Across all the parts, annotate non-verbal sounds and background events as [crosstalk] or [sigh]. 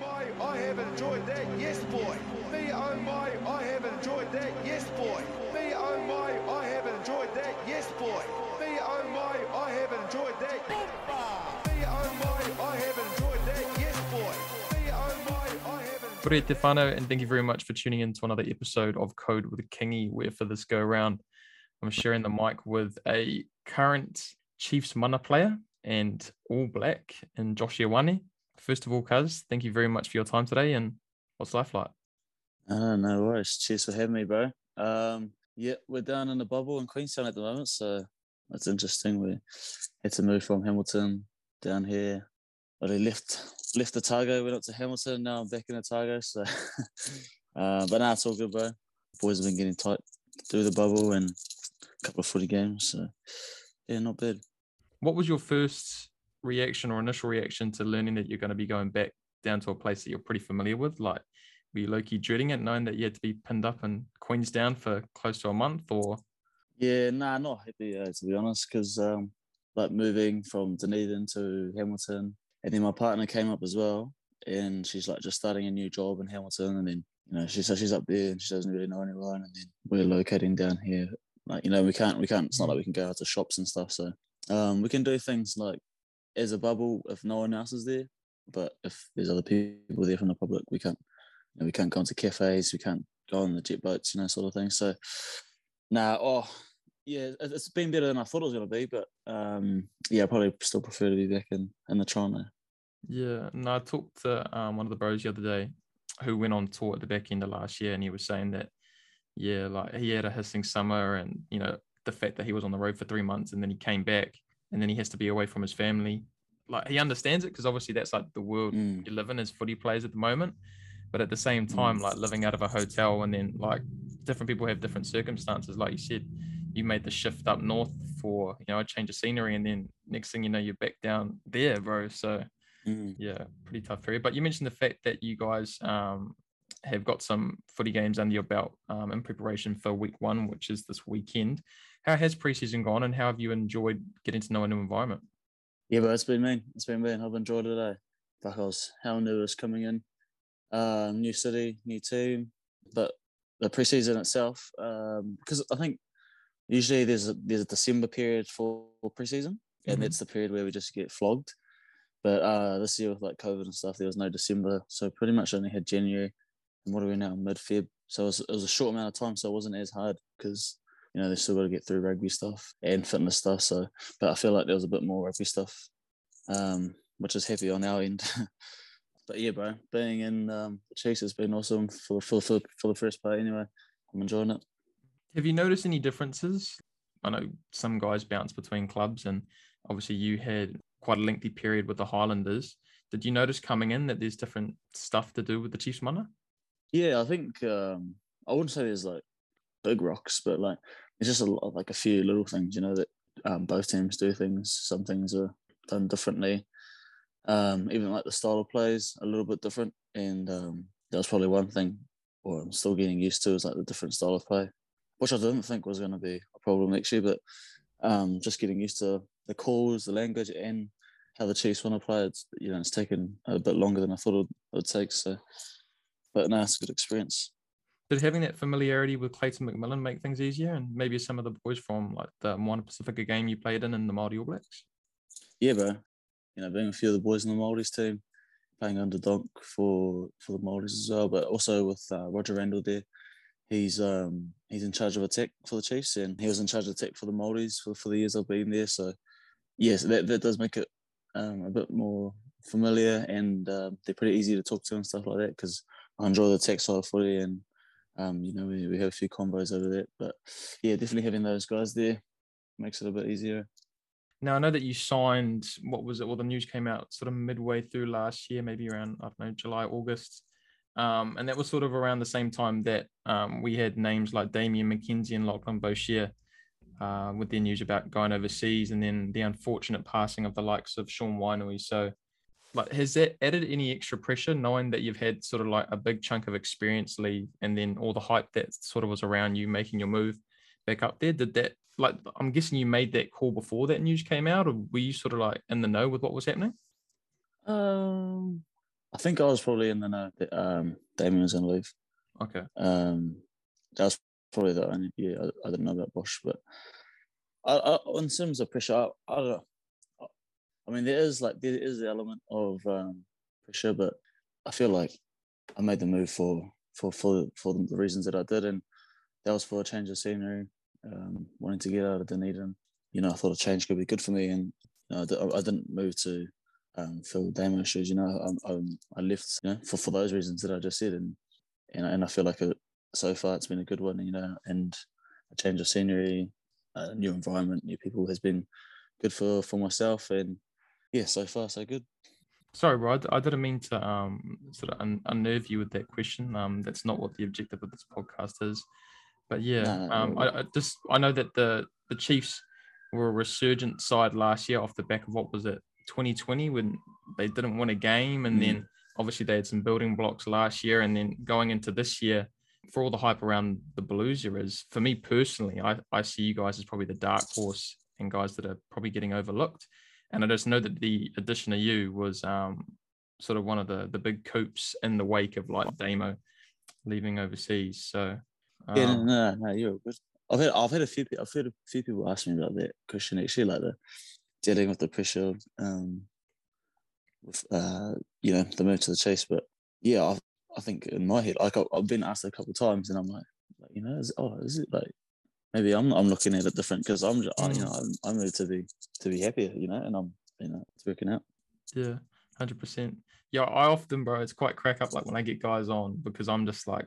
my, I have enjoyed that, yes boy. Me oh my, I have enjoyed that, yes boy. Me oh my, I have enjoyed that, yes boy. Me oh my, I have enjoyed that. Me oh my, I have enjoyed that, yes boy. Me oh my, I have enjoyed Kia te whānau, and thank you very much for tuning in to another episode of Code with Kingy, where for this go around, I'm sharing the mic with a current Chiefs mana player and All Black and Josh Ioane. First of all, Cuz, thank you very much for your time today, and what's life like? Uh, no worries. Cheers for having me, bro. Um, yeah, we're down in the bubble in Queenstown at the moment, so that's interesting. We had to move from Hamilton down here. But I left left Otago, went up to Hamilton. Now I'm back in Otago. So, [laughs] uh, but now it's all good, bro. Boys have been getting tight through the bubble and a couple of footy games. So, yeah, not bad. What was your first reaction or initial reaction to learning that you're going to be going back down to a place that you're pretty familiar with? Like, were you low-key dreading it, knowing that you had to be pinned up in Queenstown for close to a month, or Yeah, nah, not happy uh, to be honest, because um, like moving from Dunedin to Hamilton, and then my partner came up as well, and she's like just starting a new job in Hamilton, and then you know she says she's up there and she doesn't really know anyone, and then we're locating down here. Like you know we can't we can't it's not like we can go out to shops and stuff, so um, we can do things like as a bubble if no one else is there, but if there's other people there from the public, we can't you know, we can't go into cafes, we can't go on the jet boats, you know, sort of thing. So, nah, oh, yeah, it- it's been better than I thought it was to be, but um, yeah, I probably still prefer to be back in, in the Toronto. Yeah, no, I talked to um, one of the bros the other day who went on tour at the back end of last year, and he was saying that, yeah, like he had a hissing summer, and you know the fact that he was on the road for three months, and then he came back, and then he has to be away from his family. Like he understands it because obviously that's like the world Mm. you live in as footy players at the moment, but at the same time, Mm. like living out of a hotel, and then like different people have different circumstances. Like you said, you made the shift up north for you know a change of scenery, and then next thing you know, you're back down there, bro. So Mm. yeah, pretty tough period. But you mentioned the fact that you guys um, have got some footy games under your belt um, in preparation for week one, which is this weekend. How has preseason gone, and how have you enjoyed getting to know a new environment? Yeah, but it's been mean. It's been mean. I've enjoyed it today. Fuck, I was hell nervous coming in. Uh, new city, new team, but the preseason itself, um, because I think usually there's a there's a December period for preseason, and Mhm. that's the period where we just get flogged. But uh, this year with like COVID and stuff, there was no December, so pretty much only had January. And what are we now? Mid Feb. So it was, it was a short amount of time, so it wasn't as hard because you know they still got to get through rugby stuff and fitness stuff. So, but I feel like there was a bit more rugby stuff, um, which is heavy on our end. [laughs] but yeah, bro, being in um, the Chiefs has been awesome for for for, for the first part. Anyway, I'm enjoying it. Have you noticed any differences? I know some guys bounce between clubs, and obviously you had quite a lengthy period with the Highlanders. Did you notice coming in that there's different stuff to do with the Chiefs mana? Yeah, I think um, I wouldn't say there's like big rocks, but like it's just a lot of like a few little things, you know, that um, both teams do things. Some things are done differently. Um, even like the style of plays a little bit different, and um, that was probably one thing. Or I'm still getting used to is like the different style of play, which I didn't think was going to be a problem next year, but um, just getting used to the calls, the language, and how the Chiefs want to play. It's you know it's taken a bit longer than I thought it would, take. So, but no, it's a good experience. Did having that familiarity with Clayton McMillan make things easier, and maybe some of the boys from like the Moana Pacifica game you played in in the Māori All Blacks? Yeah, bro. You know, being a few of the boys in the Maldives team, playing under Donk for for the Maldives as well, but also with uh, Roger Randle there. He's um he's in charge of attack for the Chiefs, and he was in charge of attack for the Maldives for, for the years I've been there. So yes, that, that does make it um, a bit more familiar, and um, they're pretty easy to talk to and stuff like that because I enjoy the attack side of footy, and um, you know we, we have a few combos over there. But yeah, definitely having those guys there makes it a bit easier. Now I know that you signed. What was it? Well, the news came out sort of midway through last year, maybe around I don't know July, August, um, and that was sort of around the same time that um, we had names like Damien McKenzie and Lachlan Boshier uh, with their news about going overseas, and then the unfortunate passing of the likes of Sean Wainui. So, like, has that added any extra pressure, knowing that you've had sort of like a big chunk of experience leave, and then all the hype that sort of was around you making your move back up there? Did that like I'm guessing you made that call before that news came out, or were you sort of like in the know with what was happening? Um, I think I was probably in the know that um, Damien was going to leave. Okay. Um, that was probably the only year I, I didn't know about Bosch. But I, I, in terms of pressure, I, I don't know. I mean, there is like there is the element of um, pressure, but I feel like I made the move for for for for the reasons that I did, and that was for a change of scenery, um, wanting to get out of Dunedin. You know, I thought a change could be good for me, and you know, I, I didn't move to um, fill Damo shoes. You know, I, I, I left you know, for for those reasons that I just said, and and, and I feel like a, so far it's been a good one. You know, and a change of scenery, a new environment, new people has been good for for myself, and yeah, so far so good. Sorry, bro. I, I didn't mean to um sort of un- unnerve you with that question. Um, that's not what the objective of this podcast is. But yeah, No, no, um, no. I, I just I know that the the Chiefs were a resurgent side last year off the back of what was it 2020 when they didn't win a game, and Mm. then obviously they had some building blocks last year, and then going into this year. For all the hype around the Blues, there is for me personally, I, I see you guys as probably the dark horse and guys that are probably getting overlooked. And I just know that the addition of you was um, sort of one of the the big coups in the wake of like Damo leaving overseas. So Yeah, no, um, no, you're good. I've had I've had a few I've had a few people ask me about that question actually, like the dealing with the pressure, um, with uh, you know, the move to the chase. But yeah, I I think in my head, like I've been asked a couple of times, and I'm like, like you know, is, oh, is it like maybe I'm I'm looking at it different because I'm ju- I, you know I'm, I'm moved to be to be happier, you know, and I'm you know it's working out. yeah, hundred percent. Yeah, I often, bro, it's quite crack up like when I get guys on because I'm just like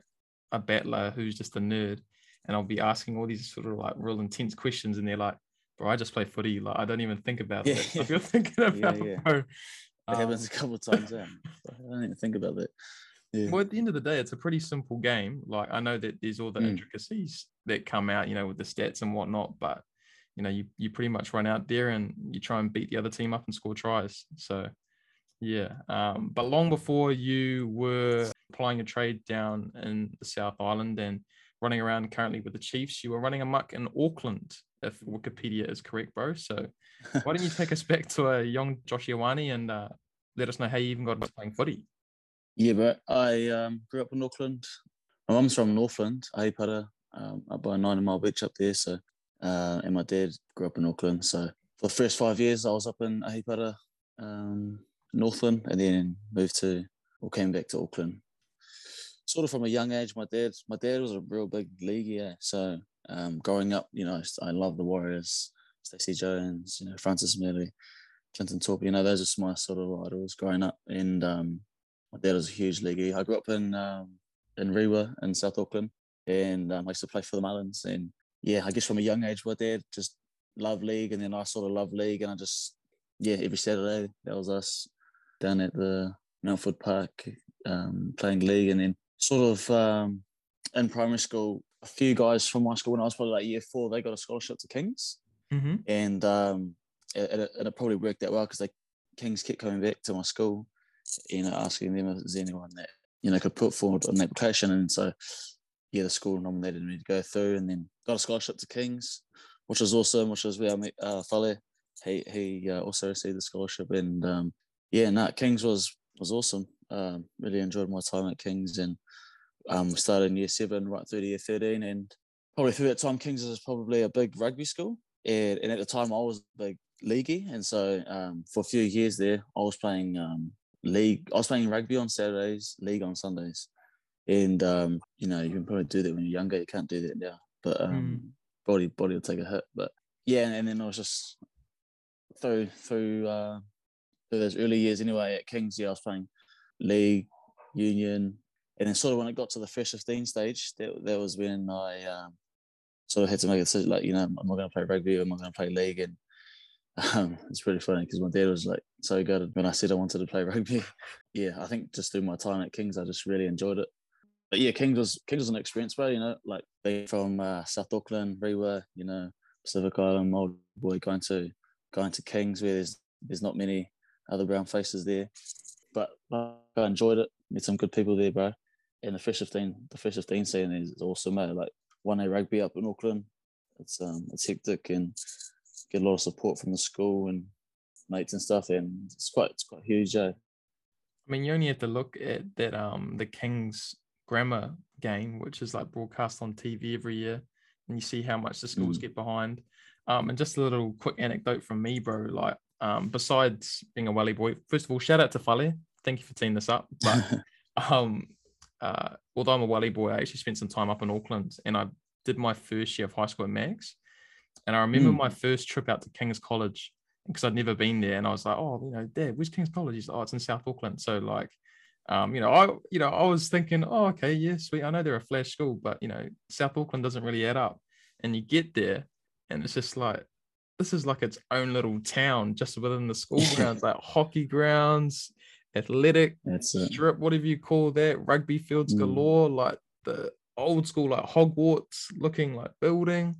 a battler who's just a nerd, and I'll be asking all these sort of like real intense questions, and they're like, "Bro, I just play footy. Like, I don't even think about Yeah, it." [laughs] So if [laughs] you're thinking about yeah. it, bro, It um, happens a couple of [laughs] times. Yeah, I don't even think about that. Yeah. Well, at the end of the day, it's a pretty simple game. Like I know that there's all the Mm. intricacies that come out, you know, with the stats and whatnot, but you know, you you pretty much run out there and you try and beat the other team up and score tries. So yeah. Um, but long before you were applying a trade down in the South Island and running around currently with the Chiefs, you were running amok in Auckland, if Wikipedia is correct, bro. So why don't you take us [laughs] back to a young Josh Ioane and uh, let us know how you even got into playing footy? Yeah, but I um, grew up in Auckland. My mum's from Northland, Ahipara, um, up by Nine Mile Beach up there. So, uh, and my dad grew up in Auckland. So for the first five years, I was up in Ahipara, um, Northland, and then moved to or came back to Auckland. Sort of from a young age, my dad, my dad was a real big league, yeah. So um, growing up, you know, I love the Warriors, Stacey Jones, you know, Francis Meli, Clinton Toopi. You know, those are my sort of idols growing up, and um, my dad was a huge leaguey. I grew up in um, in Rewa in South Auckland, and um, I used to play for the Marlins. And yeah, I guess from a young age, my dad just loved league, and then I sort of loved league, and I just yeah, every Saturday that was us down at the Mountford Park um, playing league, and then sort of um, in primary school, a few guys from my school when I was probably like year four, they got a scholarship to Kings, Mm-hmm. and um, it, it, it probably worked out well because they Kings kept coming back to my school, you know, asking them if there's anyone that you know could put forward an application, and so yeah, the school nominated me to go through, and then got a scholarship to Kings, which was awesome, which was where I met uh, Fale. He he uh, also received the scholarship, and um, yeah, no, Kings was was awesome. Um, really enjoyed my time at Kings, and um, started in year seven right through to year thirteen, and probably through that time, Kings was probably a big rugby school, and, and at the time I was a big leaguey, and so um, for a few years there, I was playing um, league. I was playing rugby on Saturdays, league on Sundays, and um, you know you can probably do that when you're younger. You can't do that now, but um, body body will take a hit. But yeah, and then I was just through through uh, through those early years anyway at Kings. Yeah, I was playing league, union, and then sort of when it got to the first 15 stage, that, that was when I um, sort of had to make a decision like, you know, am I going to play rugby or am I going to play league? And um, it's pretty funny because my dad was like so good when I said I wanted to play [laughs] rugby. yeah, I think just through my time at Kings, I just really enjoyed it. But yeah, Kings was Kings was an experience, bro. You know, like being from uh, South Auckland, Rewa, you know, Pacific Island, old boy, going to going to Kings where there's there's not many other brown faces there. But uh, I enjoyed it. Met some good people there, bro. And the First 15, the First 15 scene is awesome, mate. Like one A rugby up in Auckland. It's um it's hectic and get a lot of support from the school and mates and stuff. And it's quite it's quite huge, eh? I mean, you only have to look at that um the Kings grammar game, which is like broadcast on TV every year, and you see how much the schools Mm. get behind. Um, and just a little quick anecdote from me, bro. Like, um, besides being a Welly boy, first of all, shout out to Fale. Thank you for teeing this up. But [laughs] um, uh, although I'm a Welly boy, I actually spent some time up in Auckland, and I did my first year of high school at Mags. And I remember Mm. my first trip out to King's College because I'd never been there, and I was like, "Oh, you know, Dad, where's King's College?" He's like, "Oh, it's in South Auckland." So like, um, you know, I, you know, I was thinking, "Oh, okay, yeah, sweet. I know they're a flash school, but you know, South Auckland doesn't really add up." And you get there, and it's just like, this is like its own little town just within the school [laughs] grounds, like hockey grounds, athletic That's it. strip, whatever you call that, rugby fields Mm. galore, like the old school, like Hogwarts looking like building.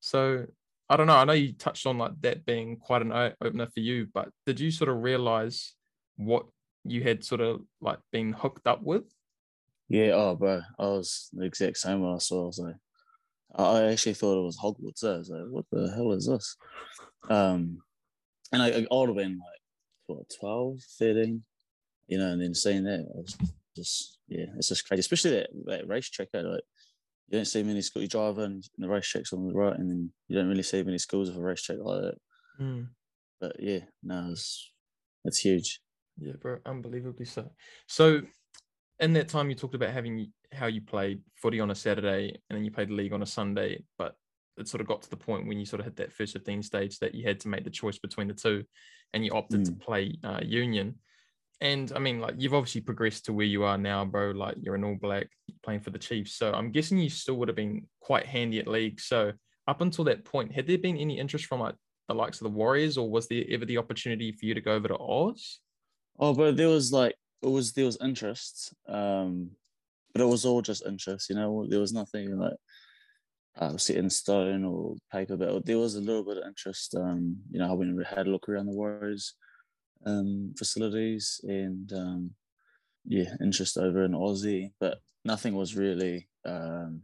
So I don't know. I know you touched on like that being quite an eye opener for you, but did you sort of realize what you had sort of like been hooked up with? Yeah, oh, bro, I was the exact same when I saw. I was like, I I actually thought it was Hogwarts. I was like, what the hell is this? Um, and I, I would have been like, what, 12, 13, you know, and then seeing that, I was just, yeah, it's just crazy, especially that, that racetrack. eh, Like, you don't see many schools, you drive in, and the racetrack's on the right, and then you don't really see many schools with a racetrack like that. But yeah, no, it's, it's huge. Yeah, bro, unbelievably so. So, in that time, you talked about having how you played footy on a Saturday and then you played league on a Sunday, but it sort of got to the point when you sort of hit that first 15 stage that you had to make the choice between the two and you opted to play uh, Union. And I mean, like, you've obviously progressed to where you are now, bro. Like, you're an all black playing for the Chiefs. So, I'm guessing you still would have been quite handy at league. So, up until that point, had there been any interest from like the likes of the Warriors, or was there ever the opportunity for you to go over to Oz? Oh, but there was like it was there was interest, um, but it was all just interest. You know, there was nothing like uh, set in stone or paper. But there was a little bit of interest. Um, you know, I went and had a look around the Warriors um, facilities and um, yeah, interest over in Aussie, but nothing was really. Um,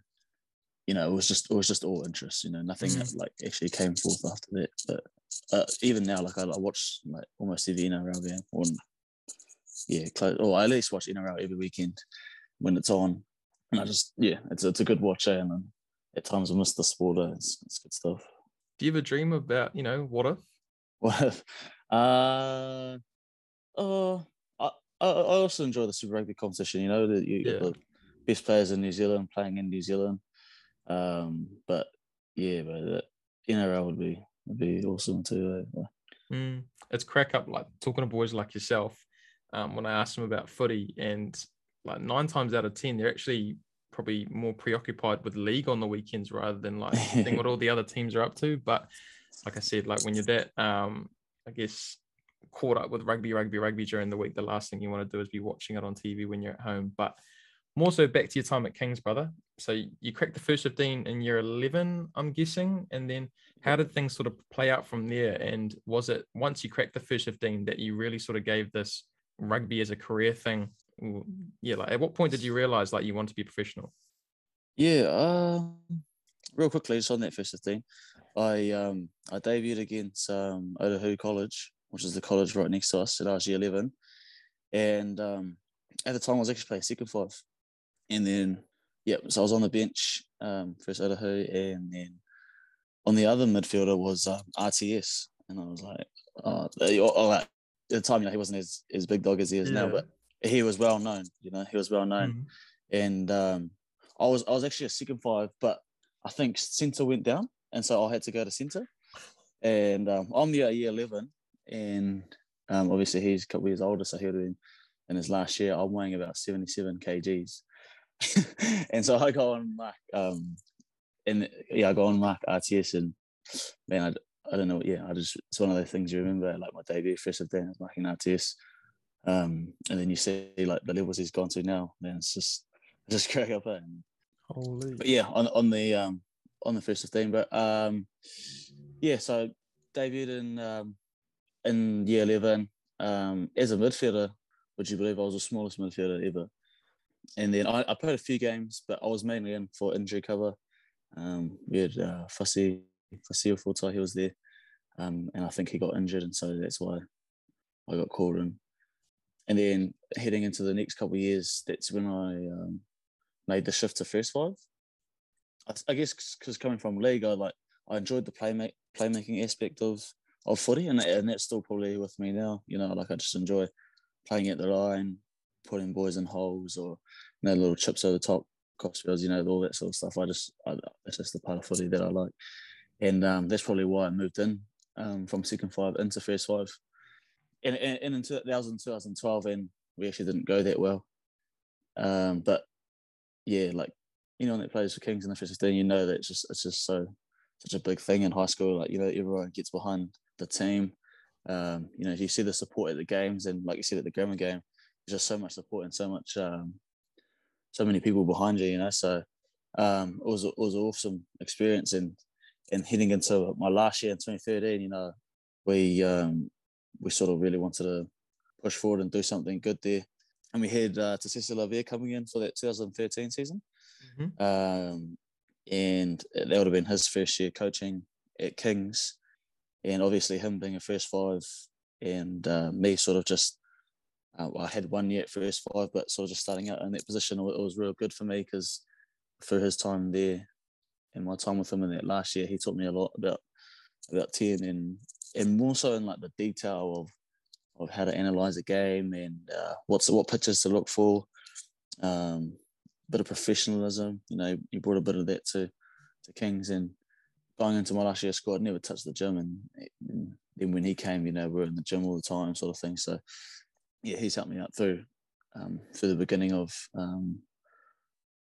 you know, it was just it was just all interest. You know, nothing Mm. like actually came forth after that. But uh, even now, like I, I watch like almost every NRL game, or yeah, close, or I at least watch NRL every weekend when it's on, and I just yeah, it's it's a good watch, eh? and at times I miss the sport. eh, It's, it's good stuff. Do you ever dream about, you know, what if? [laughs] Well, uh, oh, I I also enjoy the Super Rugby competition. You know, that you Yeah. the best players in New Zealand playing in New Zealand. Um, but yeah, but the NRL would be would be awesome too. eh? Mm, it's crack up like talking to boys like yourself. Um, when I asked them about footy, and like nine times out of ten, they're actually probably more preoccupied with league on the weekends rather than like seeing what [laughs] all the other teams are up to. But like I said, like when you're that, um, I guess caught up with rugby, rugby, rugby during the week, the last thing you want to do is be watching it on TV when you're at home. But more so back to your time at Kings, brother. So you- cracked the first 15 in year 11, I'm guessing. And then how did things sort of play out from there? And was it once you cracked the first 15 that you really sort of gave this rugby as a career thing? Yeah, like at what point did you realize like you want to be professional? Yeah, um, real quickly, just on that first thing, I um I debuted against um Otahuhu College, which is the college right next to us, at RG eleven, and um at the time I was actually playing second five, and then yeah, so I was on the bench um first Otahuhu, and then on the other midfielder was um, RTS, and I was like, oh, they- oh, like, at the time you know he wasn't as as big dog as he is now, but he was well known, you know, he was well known. Mhm. and um, I was I was actually a second five, but I think centre went down, and so I had to go to centre. And um, I'm the year eleven, and um, obviously he's a couple years older, so he'll be in his last year. I'm weighing about seventy seven kgs, [laughs] and so I go on mark, um, and yeah, I go on mark RTS, and man, I, I don't know, yeah, I just it's one of those things you remember, like my debut first of day, I was marking RTS. Um, and then you see like the levels he's gone to now, man, it's just just [laughs] crack up him. Holy. But yeah, on on the um on the first fifteen. But um yeah, so debuted in um in year eleven. Um as a midfielder, would you believe I was the smallest midfielder ever? And then I, I played a few games, but I was mainly in for injury cover. Um we had uh Fussy Fussy Futai, he was there. Um and I think he got injured and so that's why I got called in. and then heading into the next couple of years, that's when I um, made the shift to first five. I, guess because coming from league, I like I enjoyed the playmate playmaking aspect of of footy, and and that's still probably with me now. You know, like I just enjoy playing at the line, putting boys in holes, or you know, little chips over the top, crossfields, you know, all that sort of stuff. I just I, that's just the part of footy that I like, and um, that's probably why I moved in um, from second five into first five. And, and, and in 2000, 2012, and we actually didn't go that well. Um, but yeah, like anyone that plays for Kings in the first 15, you know that it's just it's just so such a big thing in high school. Like you know, everyone gets behind the team. Um, you know, you see the support at the games, and like you said at the grammar game, there's just so much support and so much, um, so many people behind you. You know, so um, it was it was an awesome experience, and and heading into my last year in 2013, you know, we um, we sort of really wanted to push forward and do something good there, and we had uh, Tasesa Lavea coming in for that 2013 season, mm-hmm. um, and that would have been his first year coaching at Kings, and obviously him being a first five, and uh, me sort of just. Uh, well, I had one year at first five, but sort of just starting out in that position, it was real good for me because through his time there and my time with him in that last year, he taught me a lot about about ten and and more so in like the detail of of how to analyze a game and uh, what's what pitches to look for. Um, bit of professionalism, you know, he brought a bit of that to to Kings and going into my last year squad, never touched the gym and, then when he came, you know, we are in the gym all the time, sort of thing. So yeah, he's helped me out through um, through the beginning of um,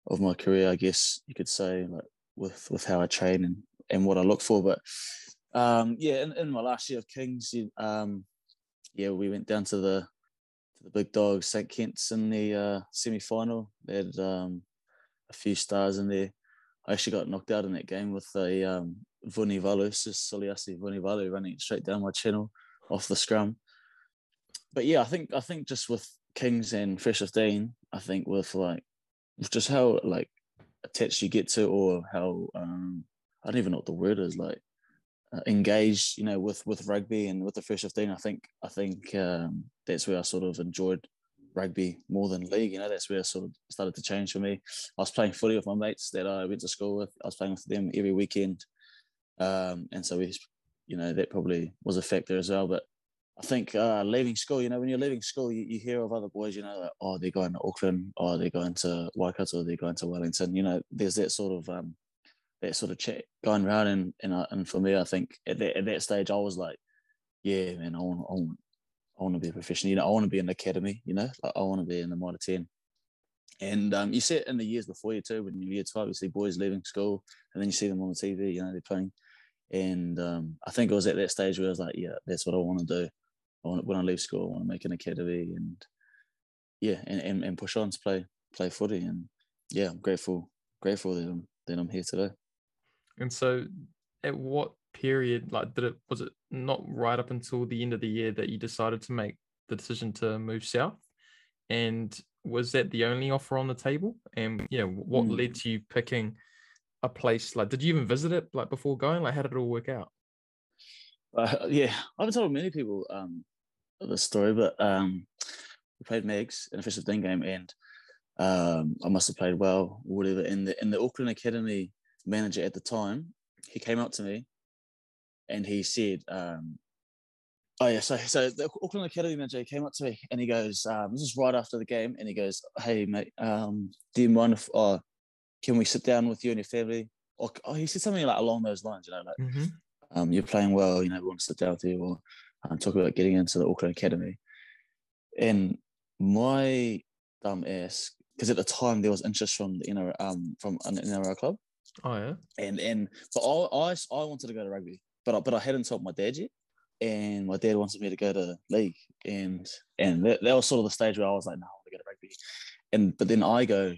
of my career, I guess you could say, like with with how I train and and what I look for. But um, yeah, in, in my last year of Kings, um, yeah, we went down to the the big dogs, St Kent's in the uh, semi final. They had um, a few stars in there. I actually got knocked out in that game with a um, Vunivalu, Suliasi Vunivalu running straight down my channel off the scrum. But yeah, I think I think just with Kings and First 15, I think with like just how like attached you get to or how um, I don't even know what the word is like uh, engaged you know with with rugby and with the first 15 I think I think um, that's where I sort of enjoyed rugby more than league you know that's where I sort of started to change for me. I was playing footy with my mates that I went to school with. I was playing with them every weekend. Um, and so we you know that probably was a factor as well. But I think uh, leaving school, you know, when you're leaving school, you, you hear of other boys, you know, like, oh, they're going to Auckland, or they're going to Waikato, or they're going to Wellington. You know, there's that sort of um, that sort of chat going around, and and, uh, and for me, I think at that, at that stage, I was like, yeah, man, I want, I want, I want to be a professional. You know, I want to be in the academy. You know, like, I want to be in the Mitre Ten. And um, you see it in the years before you too. When you're year twelve, you see boys leaving school, and then you see them on the TV. You know, they're playing. And um, I think it was at that stage where I was like, yeah, that's what I want to do I want when I leave school, I want to make an academy and yeah, and, and, and push on to play play footy. And yeah, I'm grateful grateful that I'm that I'm here today. And so, at what period, like, did it was it not right up until the end of the year that you decided to make the decision to move south? And was that the only offer on the table? And know, what mm. led to you picking a place? Like, did you even visit it like before going? Like, how did it all work out? Uh, yeah, I haven't told many people um, the story, but um, we played Mags in a Fish Dean game, and um, I must have played well, whatever. In the in the Auckland Academy manager at the time, he came up to me, and he said, um, "Oh yeah, so so the Auckland Academy manager came up to me, and he goes, um, this is right after the game, and he goes, hey mate, um, do you mind if, uh, can we sit down with you and your family?" Or oh, he said something like along those lines, you know, like, mm-hmm. um, "You're playing well, you know, we want to sit down with you," or and talk about getting into the Auckland Academy. And my dumb ass, because at the time there was interest from the NRL, um from an NRL club. Oh yeah. And and but I, I I wanted to go to rugby, but I, but I hadn't told my dad yet. And my dad wanted me to go to league, and and that, that was sort of the stage where I was like, no, I want to go to rugby. And but then I go,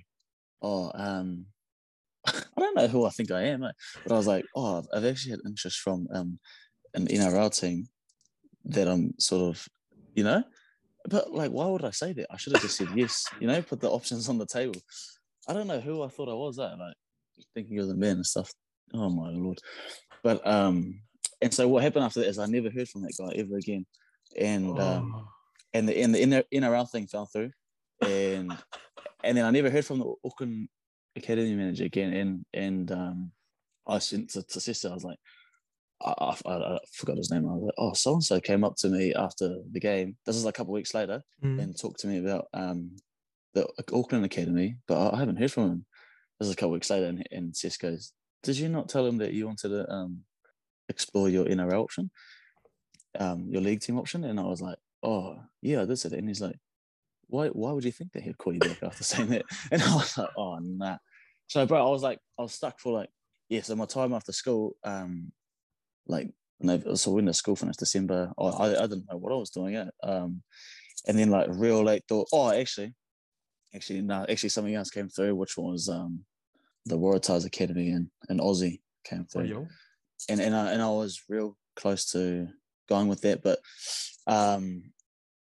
oh, um, [laughs] I don't know who I think I am, but I was like, oh, I've actually had interest from um an NRL team that I'm sort of, you know, but like, why would I say that? I should have just said yes, you know, put the options on the table. I don't know who I thought I was that, like thinking of the men and stuff. Oh my lord. But um, and so what happened after that is I never heard from that guy ever again. And um, and the and the NR- NRL thing fell through, and and then I never heard from the Auckland academy manager again. And and um, I sent to, to sister. I was like, I, I, I forgot his name. I was like, oh, so and so came up to me after the game. This is like a couple of weeks later, Mm. and talked to me about um the Auckland academy, but I haven't heard from him. This is a couple of weeks later, and, and Sis goes, "Did you not tell him that you wanted to um explore your NRL option, um your league team option?" And I was like, "Oh, yeah, I did it. And he's like, "Why? Why would you think that he'd call you back after [laughs] saying that?" And I was like, "Oh, nah." So, bro, I was like, I was stuck for like, yeah. So my time after school, um, like, so when the school finished December, I, I, I didn't know what I was doing yet. Um, and then like real late thought, oh, actually, actually, no, actually something else came through, which was um, the Waratahs Academy and, in Aussie came Oh, through yo. And and I, and I was real close to going with that, but um,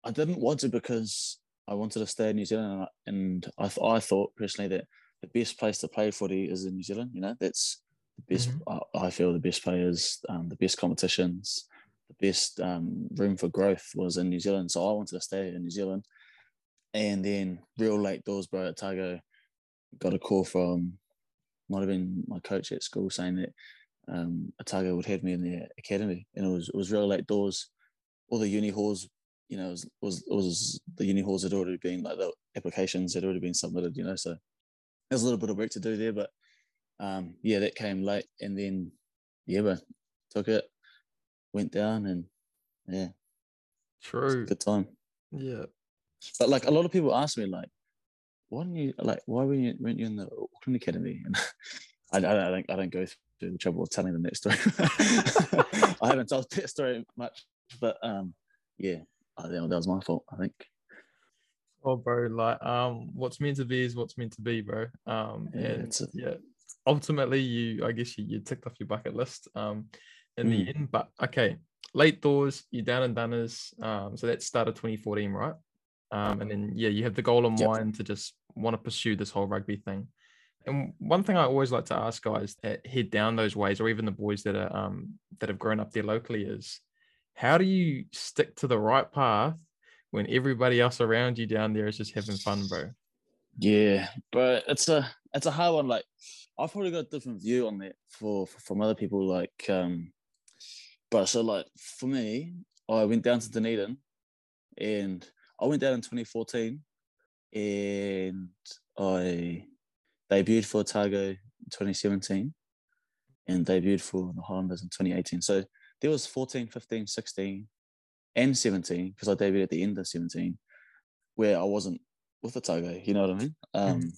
I didn't want to because I wanted to stay in New Zealand, and I, and I, th- I thought personally that the best place to play footy is in New Zealand. You know, that's the best. I, I feel the best players, um, the best competitions, the best um, room for growth was in New Zealand. So I wanted to stay in New Zealand, and then real late doors, bro, Otago, got a call from might have been my coach at school saying that um, Otago would have me in the academy, and it was it was real late doors. All the uni halls, you know, was was was the uni halls had already been like the applications had already been submitted, you know. So there's a little bit of work to do there, but um, yeah, that came late, and then yeah, but took it, went down, and yeah, True. good time. Yeah. But like a lot of people ask me, like, why didn't you like why weren't you weren't you in the Auckland Academy? [laughs] And I, I, I don't I don't go the trouble of telling the next story. [laughs] [laughs] I haven't told that story much, but um, yeah, I think that was my fault. I think. Oh, bro, like, um, what's meant to be is what's meant to be, bro. Um, Yeah, and a- yeah, ultimately, you, I guess you, you ticked off your bucket list, um, in the Mm. end. But okay, late doors, you're down and Dunners, um, so that started 2014, right? Um, and then yeah, you have the goal in Yep. mind to just want to pursue this whole rugby thing. And one thing I always like to ask guys that head down those ways, or even the boys that are um that have grown up there locally, is how do you stick to the right path when everybody else around you down there is just having fun, bro? Yeah, but it's a it's a hard one. Like I've probably got a different view on that for, for from other people. Like, um, but so like for me, I went down to Dunedin, and I went down in 2014, and I debuted for Otago in 2017, and debuted for the Highlanders in 2018. So there was 14, 15, 16, and 17 because I debuted at the end of 17, where I wasn't with Otago. You know what I mean? Um,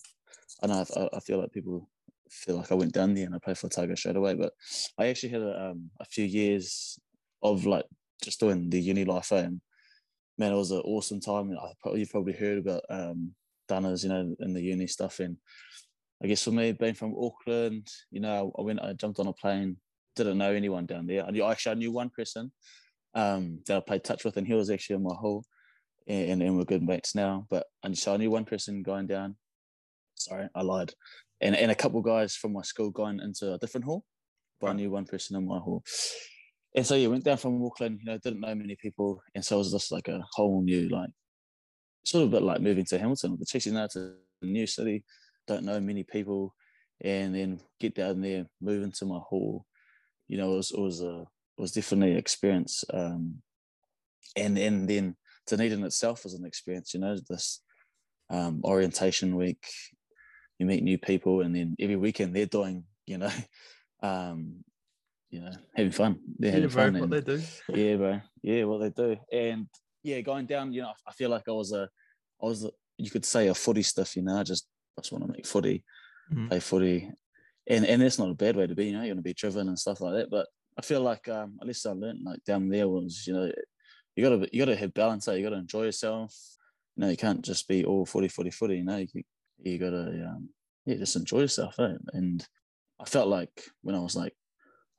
I know I, I feel like people feel like I went down there and I played for Otago straight away, but I actually had a, um, a few years of like just doing the uni life. eh, And man, it was an awesome time. I probably you've probably heard about um, Dunners, you know, in the uni stuff. And I guess for me, being from Auckland, you know, I went, I jumped on a plane, didn't know anyone down there. I knew actually I knew one person um, that I played touch with, and he was actually in my hall, and, and we're good mates now. But and so I knew one person going down. Sorry, I lied, and and a couple guys from my school going into a different hall, but I knew one person in my hall. And so yeah, went down from Auckland. You know, didn't know many people, and so it was just like a whole new like, sort of a bit like moving to Hamilton the Chiefs. You know, a new city, don't know many people, and then get down there, move into my hall. You know, it was it was a it was definitely an experience. Um, and and then Dunedin itself was an experience. You know, this um, orientation week, you meet new people, and then every weekend they're doing, you know, [laughs] um, you know, having fun. They're Yeah, having bro, fun. what and- they do. yeah, bro. Yeah, what they do. And yeah, going down, you know, I feel like I was a, I was, a, you could say a footy stuff, you know, I just, just want to make footy, Mhm. play footy. And, and that's not a bad way to be, you know, you want to be driven and stuff like that. But I feel like, um, at least I learned like down there was, you know, you gotta, you gotta have balance, eh? you gotta enjoy yourself. You know, you can't just be all footy, footy, footy, you know, you, you gotta, um, yeah, just enjoy yourself. Eh? And I felt like when I was like,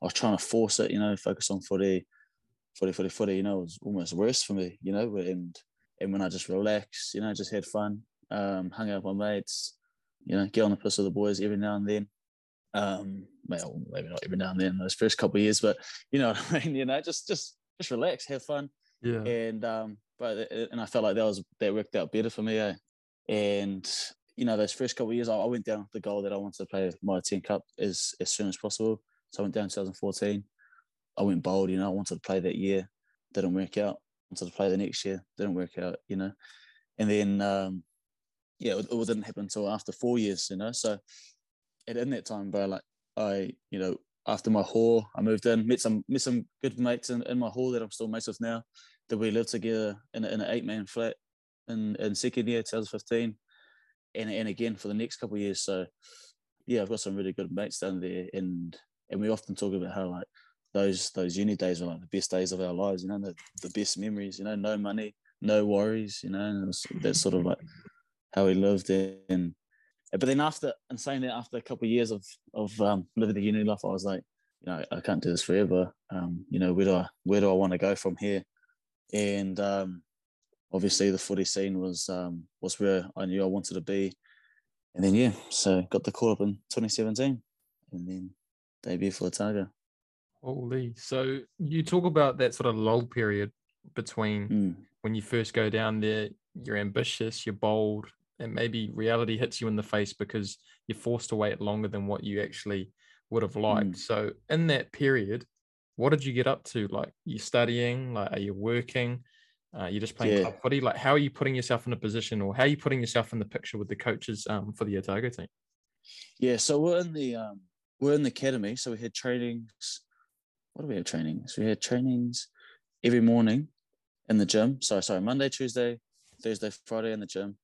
I was trying to force it, you know, focus on footy, footy, footy, footy, you know, it was almost worse for me, you know, and and when I just relaxed, you know, just had fun, um, hung out with my mates, you know, get on the piss with the boys every now and then. Um, well, maybe not every now and then those first couple of years, but you know [laughs] what I mean, you know, just just just relax, have fun, Yeah. and um, but and I felt like that was that worked out better for me. Eh? And you know, those first couple of years, I, I went down with the goal that I wanted to play Mitre 10 Cup as as soon as possible. So I went down in 2014. I went bold, you know, I wanted to play that year, didn't work out. Wanted to play the next year, didn't work out, you know. And then um, yeah, it, it didn't happen until after four years, you know. So and in that time, bro, like I, you know, after my hall, I moved in, met some met some good mates in, in my hall that I'm still mates with now. That we lived together in, in an eight man flat in, in second year, 2015, and and again for the next couple of years. So yeah, I've got some really good mates down there, and and we often talk about how like those those uni days were like the best days of our lives. You know, the, the best memories. You know, no money, no worries. You know, was, sort of like how we lived and but then after and saying that after a couple of years of of um, living the uni life, I was like, you know, I can't do this forever. Um, you know, where do I where do I want to go from here? And um, obviously, the footy scene was um, was where I knew I wanted to be. And then yeah, so got the call up in 2017, and then debut for Otago. Holy! So you talk about that sort of lull period between Mm. when you first go down there. You're ambitious, you're bold, and maybe reality hits you in the face because you're forced to wait longer than what you actually would have liked. Mm. So in that period, what did you get up to? Like you studying? Like are you working? Uh, you're just playing Yeah. club footy. Like how are you putting yourself in a position, or how are you putting yourself in the picture with the coaches um, for the Otago team? Yeah, so we're in the um, we're in the academy. So we had trainings. What do we have trainings? We had trainings every morning in the gym. So sorry, Monday, Tuesday, Thursday, Friday in the gym.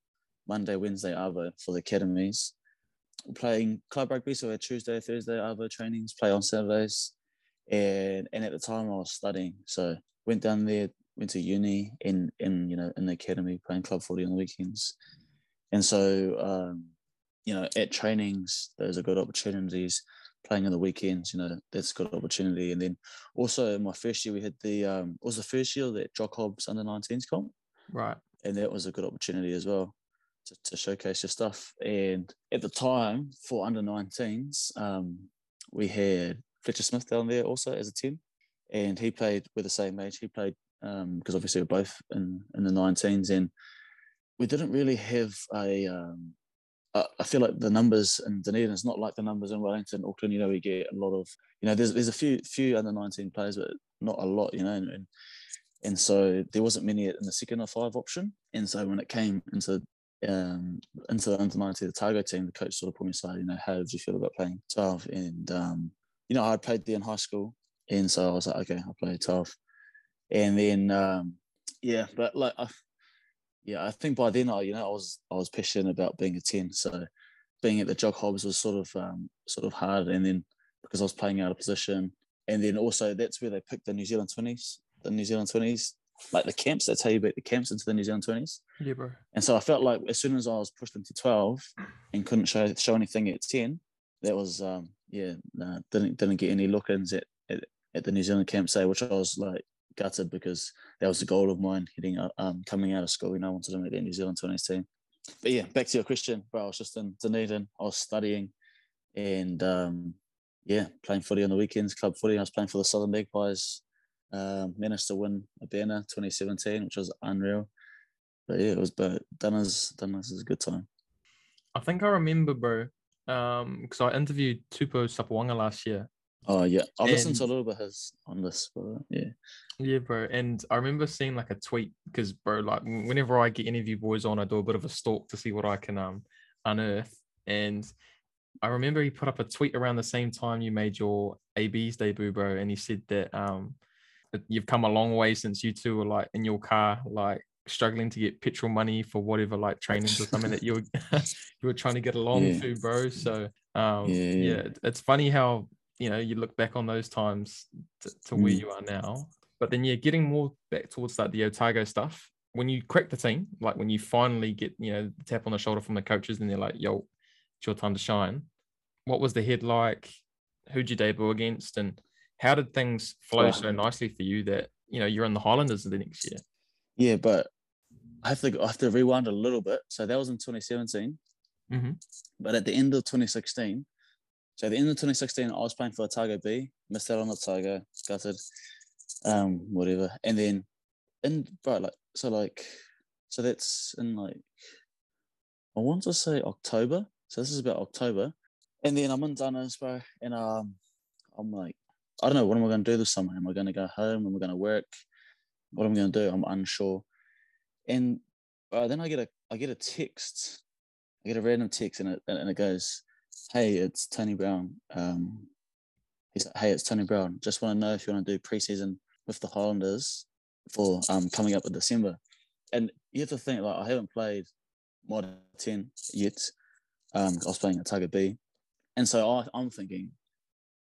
Monday, Wednesday, Arvo for the academies. Playing club rugby, so we had Tuesday, Thursday, Arvo trainings. Play on Saturdays, and and at the time I was studying, so went down there, went to uni in in you know in the academy playing club footy on the weekends, and so um, you know, at trainings, those are good opportunities. Playing on the weekends, you know, that's a good opportunity. And then also my first year, we had the um, it was the first year that Jock Hobbs under 19s comp, Right. and that was a good opportunity as well to, to showcase your stuff. And at the time for under 19s, um, we had Fletcher Smith down there also as a 10, and he played with the same age. He played um, because obviously we're both in in the 19s, and we didn't really have a um, I- I feel like the numbers in Dunedin is not like the numbers in Wellington, Auckland. You know, we get a lot of, you know, there's there's a few few under nineteen players, but not a lot. You know, and and, and so there wasn't many in the second or five option. And so when it came into um into the under nineteen the Otago team, the coach sort of put me aside. You know, how did you feel about playing twelve? And um, you know, I played there in high school, and so I was like, okay, I'll play twelve. And then um, yeah, but like I, yeah, I think by then I, you know, I was I was passionate about being a ten. So being at the Jock Hobbs was sort of um, sort of hard, and then because I was playing out of position, and then also that's where they picked the New Zealand twenties, the New Zealand twenties, like the camps. That's how you beat the camps into the New Zealand twenties. Yeah, bro. And so I felt like as soon as I was pushed into twelve and couldn't show show anything at ten, that was um, yeah, nah, didn't didn't get any look-ins at, at at the New Zealand camp say, which I was like gutted because that was the goal of mine heading out, um, coming out of school. You know, I wanted to make that New Zealand 20s team. But yeah, back to your question, bro. I was just in Dunedin. I was studying and um, yeah, playing footy on the weekends, club footy. I was playing for the Southern Magpies. Um, managed to win a banner 2017, which was unreal. But yeah, it was but Dunners, Dunners is a good time. I think I remember, bro. Um, because I interviewed Tupo Sapawanga last year. Oh yeah, I've listened to a little bit of his on this, but yeah. Yeah, bro. And I remember seeing like a tweet because, bro, like whenever I get interview boys on, I do a bit of a stalk to see what I can um unearth. And I remember he put up a tweet around the same time you made your AB's debut, bro. And he said that um that you've come a long way since you two were like in your car, like struggling to get petrol money for whatever like trainings or something that you were [laughs] you were trying to get along Yeah. to, bro. So um Yeah, yeah, it's funny how you know you look back on those times to, to where Mm. you are now but then yeah getting more back towards like the otago stuff when you crack the team like when you finally get you know the tap on the shoulder from the coaches and they're like yo it's your time to shine what was the head like who'd you debut against and how did things flow so nicely for you that you know you're in the highlanders the next year Yeah, but I have to I have to rewind a little bit. So that was in 2017. Mhm. But at the end of 2016, so at the end of 2016, I was playing for Otago B, missed out on Otago, gutted, um, whatever. And then and bro, like so like so that's in like I want to say October. So this is about October. And then I'm in Dunners, bro, and um I'm like, I don't know, what am I gonna do this summer? Am I gonna go home? Am I gonna work? What am I gonna do? I'm unsure. And uh, then I get a I get a text. I get a random text and it and it goes, Hey, it's Tony Brown. Um he's like, Hey, it's Tony Brown. Just want to know if you want to do preseason with the Highlanders for um coming up in December. And you have to think like I haven't played Mitre 10 yet. Um I was playing at Otago B. And so I, I'm thinking,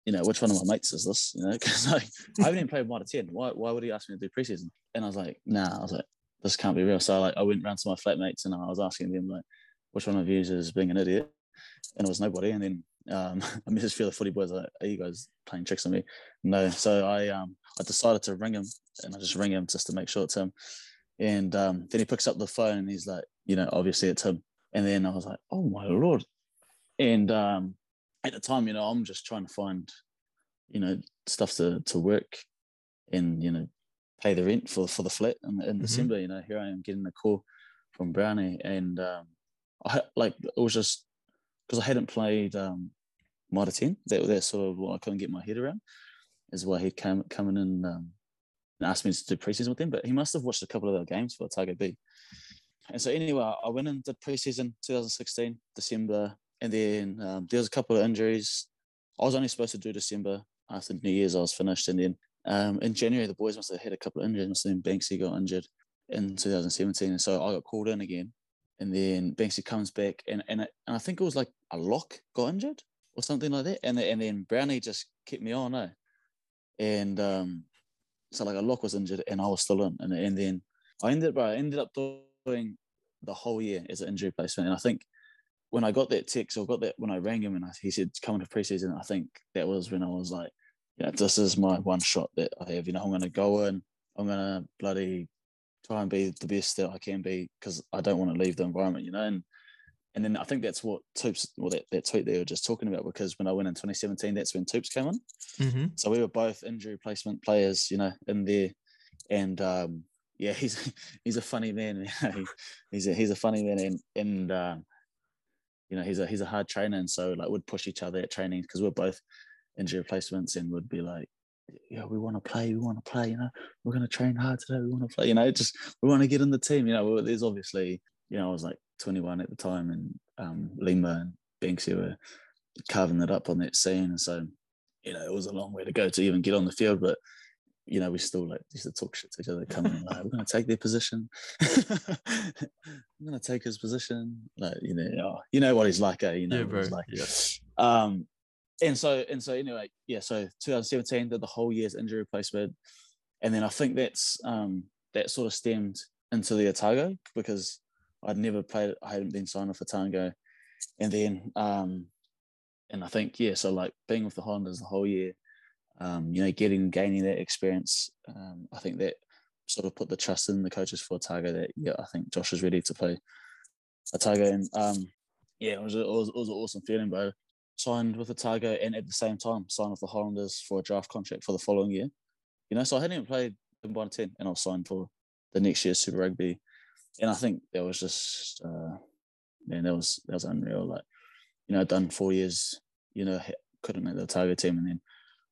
you know, which one of my mates is this? You know, [laughs] because like I haven't even played Mitre 10. Why why would he ask me to do preseason? And I was like, nah, I was like, this can't be real. So I like I went round to my flatmates and I was asking them like, which one of you is being an idiot? And it was nobody. And then um, [laughs] I messaged feel the footy boys like, are you guys playing tricks on me? No. So I um I decided to ring him and I just ring him just to make sure it's him. And um, then he picks up the phone and he's like, you know, obviously it's him. And then I was like, oh my lord. And um, at the time, you know, I'm just trying to find, you know, stuff to to work and you know pay the rent for for the flat in, in Mhm. December. You know, here I am getting a call from Brownie, and um, I like it was just because I hadn't played um, Mitre Ten. That that's sort of what I couldn't get my head around. Is why he came coming in um, and asked me to do preseason with him. But he must have watched a couple of their games for Otago B. And so anyway, I went and did preseason 2016 December, and then um, there was a couple of injuries. I was only supposed to do December after New Year's. I was finished, and then um, in January the boys must have had a couple of injuries. Must have Banksy got injured in 2017, and so I got called in again. And then Banksy comes back, and and, it, and I think it was like a lock got injured or something like that. And and then Brownie just kept me on, eh? And um, so like a lock was injured, and I was still in. And and then I ended up I ended up doing the whole year as an injury placement. And I think when I got that text or got that when I rang him and I, he said coming to preseason, I think that was when I was like, you know, this is my one shot that I have. You know, I'm going to go in. I'm going to bloody try and be the best that I can be because I don't want to leave the environment. You know, and and then I think that's what Toops, well, that, that tweet they were just talking about because when I went in 2017, that's when Toops came in. Mm-hmm. So we were both injury placement players, you know, in there. And um, yeah, [laughs] he's he's a funny man. [laughs] you know, he- he's a he's a funny man, and and um, you know he's a he's a hard trainer, and so like we'd push each other at training because we're both injury replacements, and would be like, yeah, we want to play, we want to play, you know, we're gonna train hard today, we want to play, you know, just we want to get in the team, you know. There's obviously, you know, I was like 21 at the time, and um, Lima and Banksy were carving it up on that scene, and so you know it was a long way to go to even get on the field, but you know, we still like used to talk shit to each other, coming in, like, we're gonna take their position. [laughs] I'm gonna take his position. Like, you know, oh, you know what he's like, eh? You know Yeah, what bro. he's like. Yeah. Um and so and so anyway, yeah, so 2017 did the whole year's injury replacement. And then I think that's um that sort of stemmed into the Otago because I'd never played I hadn't been signed off for Otago. And then um and I think, yeah, so like being with the Highlanders the whole year, um, you know, getting gaining that experience, um, I think that sort of put the trust in the coaches for Otago that yeah, I think Josh is ready to play Otago, and um, yeah, it was, a, it was it was an awesome feeling, bro. Signed with Otago and at the same time signed with the Highlanders for a draft contract for the following year. You know, so I hadn't even played in one ten, and I was signed for the next year's Super Rugby, and I think that was just uh, man, that was that was unreal. Like, you know, done four years, you know, couldn't make the Otago team, and then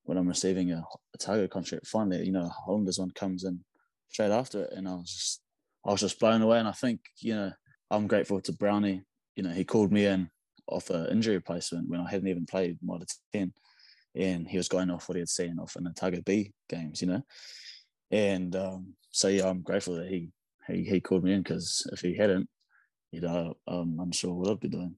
when I'm receiving a Otago contract, finally, you know, a Highlanders one comes in straight after it, and I was just I was just blown away. And I think you know I'm grateful to Brownie. You know, he called me in off an injury replacement when I hadn't even played Mitre ten, and he was going off what he had seen off in the Otago B games. You know, and um, so yeah, I'm grateful that he he, he called me in because if he hadn't, you know, I'm unsure what I'd be doing.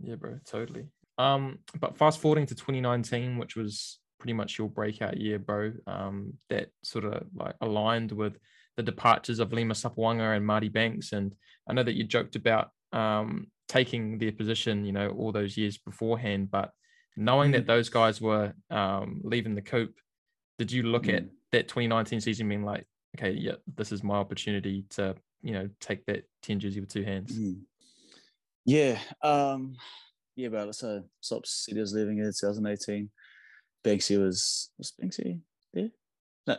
Yeah, bro, totally. Um, but fast forwarding to 2019, which was pretty much your breakout year, bro. Um, that sort of like aligned with the departures of Lima Sopoaga and Marty Banks, and I know that you joked about um taking their position, you know, all those years beforehand, but knowing that those guys were um leaving the coop, did you look at Mm. that 2019 season being like, okay, yeah, this is my opportunity to, you know, take that 10 jersey with two hands? Mm. Yeah, um, yeah, but so Sops City was leaving in 2018. Banksy was was Banksy there? No,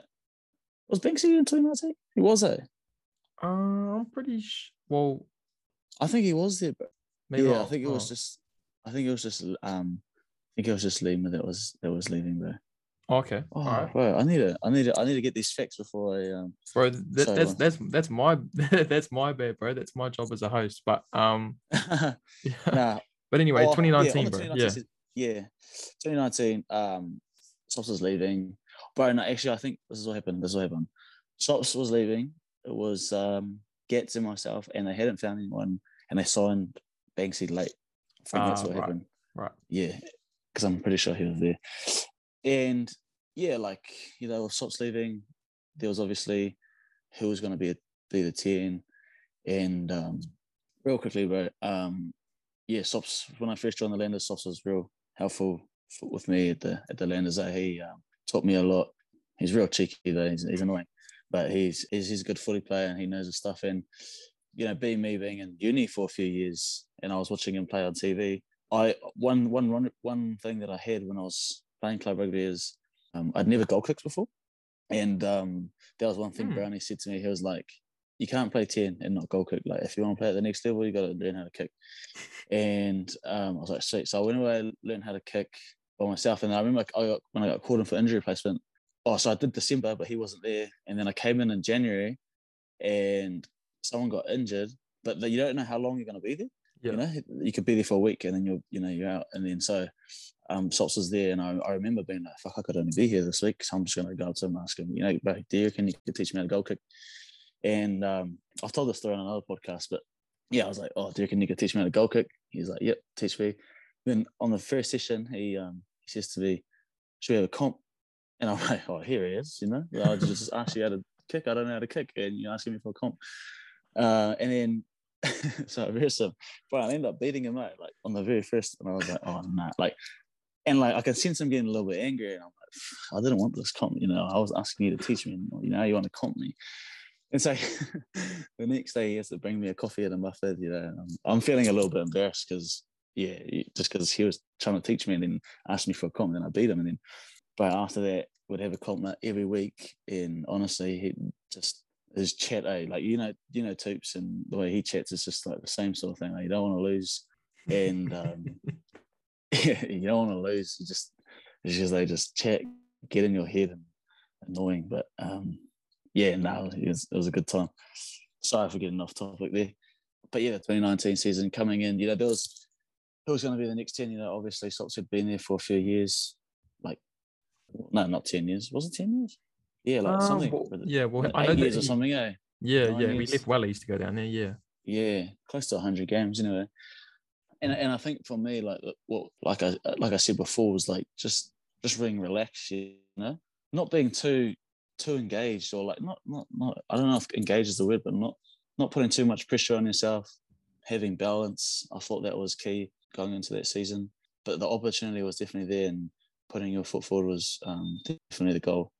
Was Banksy in 2019? He was there. Uh, I'm pretty sh- well. I think he was there, but Maybe yeah, I think it was oh. just. I think it was just. Um, I think it was just Lima that was that was leaving there. Okay, Oh, all right, bro, I need to. I need to. I need to get these facts before I. Um, bro. That, that's that's that's my [laughs] that's my bad, bro. That's my job as a host. But um, yeah. [laughs] [laughs] nah, but anyway, Oh, yeah, 2019, the bro. 2019 Yeah, season- yeah, 2019. Um, Sops was leaving. Bro, no, actually, I think this is what happened. This is what happened. Sops was leaving. It was um, Getz and myself, and they hadn't found anyone, and they signed Banksy late. I think that's Ah, what right. happened. right. Yeah, because I'm pretty sure he was there. And yeah, like you know, with Sops leaving, there was obviously who was going to be a, be the ten, and um, real quickly, bro. Um, yeah, Sops. When I first joined the Landers, Sops was real helpful with me at the at the Landers. eh, He um, taught me a lot. He's real cheeky though. He's, he's annoying, but he's, he's he's a good footy player and he knows his stuff. And you know, being me being in uni for a few years, and I was watching him play on TV. I one one one thing that I had when I was playing club rugby is um, I'd never goal kicked before, and um, that was one thing Hmm. Brownie said to me. He was like, "You can't play ten and not goal kick. Like if you want to play at the next level, you got to learn how to kick." And um, I was like, "Sweet." So I went away, learned how to kick by myself, and I remember I got, when I got called in for injury replacement. Oh, so I did December, but he wasn't there, and then I came in in January, and someone got injured, but you don't know how long you're going to be there Yeah. you know you could be there for a week and then you're you know you're out and then so um Sops was there and I, I remember being like fuck I could only be here this week so I'm just gonna go up to him and ask him you know bro do you reckon you could teach me how to goal kick and um I've told this story on another podcast but yeah I was like oh do you reckon you teach me how to goal kick? He's like yep teach me. Then on the first session he um he says to me should we have a comp? And I'm [laughs] like oh here he is you know? I just asked you how to kick. I don't know how to kick and you're asking me for a comp. Uh and then [laughs] so versed him. But I ended up beating him out like on the very first, and I was like, oh no, like, and like I can sense him getting a little bit angry, and I'm like, I didn't want this comp, you know, I was asking you to teach me, and you know, you want to comp me, and so [laughs] the next day he has to bring me a coffee at a muffin, you know, I'm, I'm feeling a little bit embarrassed because yeah, just because he was trying to teach me and then asked me for a comp, and then I beat him, and then but after that we'd have a comp every week, and honestly, he just his chat, eh? like you know, you know, Toops and the way he chats is just like the same sort of thing. Like you don't want to lose, and [laughs] um, [laughs] you don't want to lose. You just it's just they just chat, get in your head, and annoying. But um, yeah, no, it was, it was a good time. Sorry for getting off topic there, but yeah, the 2019 season coming in, you know, there was who was going to be the next 10. You know, obviously, Sops had been there for a few years, like no, not 10 years. Was it 10 years? Yeah, like Um, something. well, yeah, well, like I know years or something, eh? Yeah, nine yeah. We years. left Wellies to go down there. Yeah. Yeah, close to 100 games anyway. And and I think for me, like well like I like I said before, was like just just being relaxed, you know, not being too too engaged or like not not not I don't know if engaged is the word, but not not putting too much pressure on yourself, having balance. I thought that was key going into that season. But the opportunity was definitely there, and putting your foot forward was um, definitely the goal.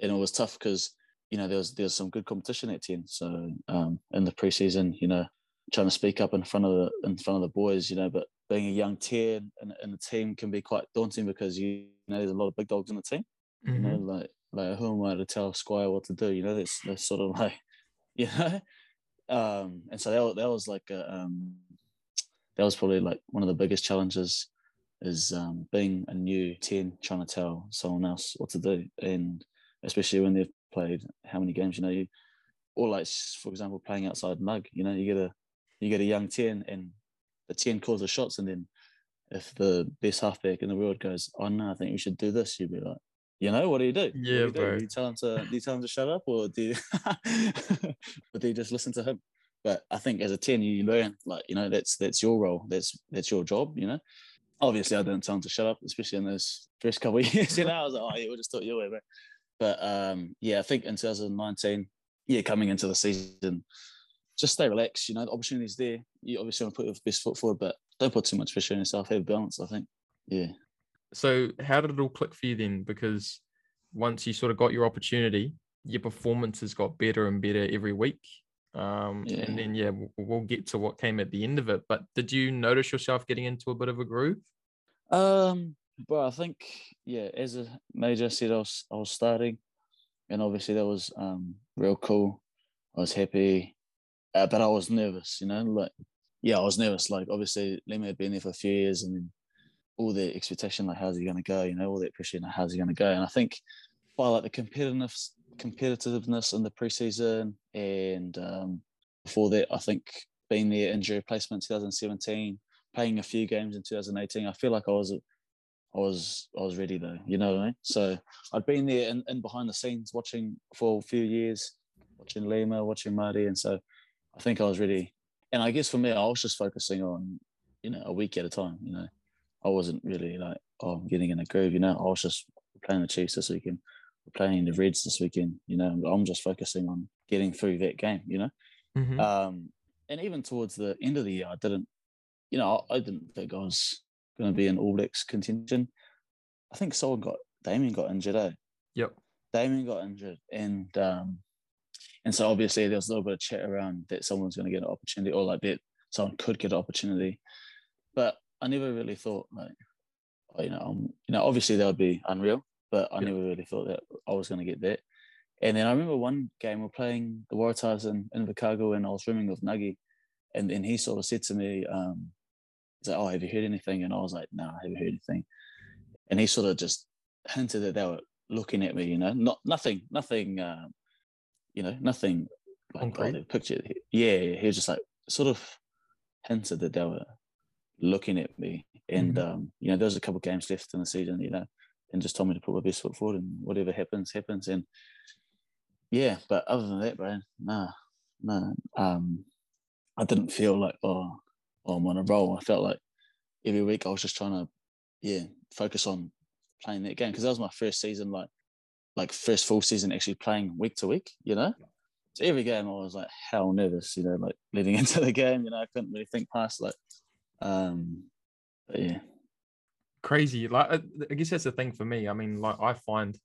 And it was tough because you know there was there was some good competition at ten. So um, in the preseason, you know, trying to speak up in front of the in front of the boys, you know, but being a young ten in, in the team can be quite daunting because you, know there's a lot of big dogs in the team. You Mhm. know, like like who am I to tell Squire what to do? You know, that's that's sort of [laughs] like, you know, um, and so that that was like a, um, that was probably like one of the biggest challenges is um, being a new ten trying to tell someone else what to do, and especially when they've played how many games, you know, you or like for example playing outside mug, you know, you get a you get a young ten and the ten calls the shots, and then if the best halfback in the world goes, oh no, I think we should do this, you'd be like, you know, what do you do? What do Yeah, you bro. Do you tell him to do you tell him to shut up, or do you, [laughs] or do you just listen to him? But I think as a ten, you learn like you know that's that's your role, that's that's your job, you know. Obviously, I didn't tell him to shut up, especially in those first couple of [laughs] years. You know, I was like, oh yeah, we'll just talk your way, bro. But um, yeah, I think in 2019, yeah, coming into the season, just stay relaxed. You know, the opportunity's there. You obviously want to put your best foot forward, but don't put too much pressure on yourself. Have balance. I think. Yeah. So how did it all click for you then? Because once you sort of got your opportunity, your performances got better and better every week. Um, Yeah. And then yeah, we'll, we'll get to what came at the end of it. But did you notice yourself getting into a bit of a groove? Um, but I think yeah, as a major said, I was I was starting. and obviously that was um, real cool. I was happy, uh, but I was nervous. You know, like yeah, I was nervous. Like obviously, Lima had been there for a few years, and then all the expectation, like how's he going to go? You know, all that pressure, like, how's he going to go? And I think by like the competitiveness, competitiveness in the preseason, and um, before that, I think being there injury replacement 2017, playing a few games in 2018, I feel like I was I was I was ready though, you know what I mean? So I'd been there and, and behind the scenes watching for a few years, watching Lima, watching Marty, and so I think I was ready. And I guess for me, I was just focusing on, you know, a week at a time. You know, I wasn't really like, oh, I'm getting in a groove. You know, I was just playing the Chiefs this weekend, we're playing the Reds this weekend. You know, I'm just focusing on getting through that game. You know, Mhm. um, and even towards the end of the year, I didn't, you know, I, I didn't think I was going to be in All Blacks contention. I think someone got Damian got injured. Eh? Yep. Damian got injured, and um, and so obviously there was a little bit of chat around that someone's going to get an opportunity, or like that someone could get an opportunity, but I never really thought like, you know, um, you know, obviously that would be unreal, but I Yeah. never really thought that I was going to get that. And then I remember one game we're playing the Waratahs in, in Chicago, and I was rooming with Nuggy, and then he sort of said to me, um, he's like, "Oh, have you heard anything?" And I was like, "No, I haven't heard anything." And he sort of just hinted that they were looking at me, you know, not nothing, nothing, um, you know, nothing like oh, picture. Yeah, he was just like sort of hinted that they were looking at me, and Mhm. um, you know, there was a couple games left in the season, you know, and just told me to put my best foot forward, and whatever happens, happens, and yeah, but other than that, Brian, nah, nah, um, I didn't feel like oh, oh, I'm on a roll. I felt like every week I was just trying to, yeah, focus on playing that game because that was my first season, like, like first full season actually playing week to week, you know. So every game I was like hell nervous, you know, like leading [laughs] into the game, you know, I couldn't really think past like, um, but yeah, crazy. Like I I guess that's the thing for me. I mean, like I find,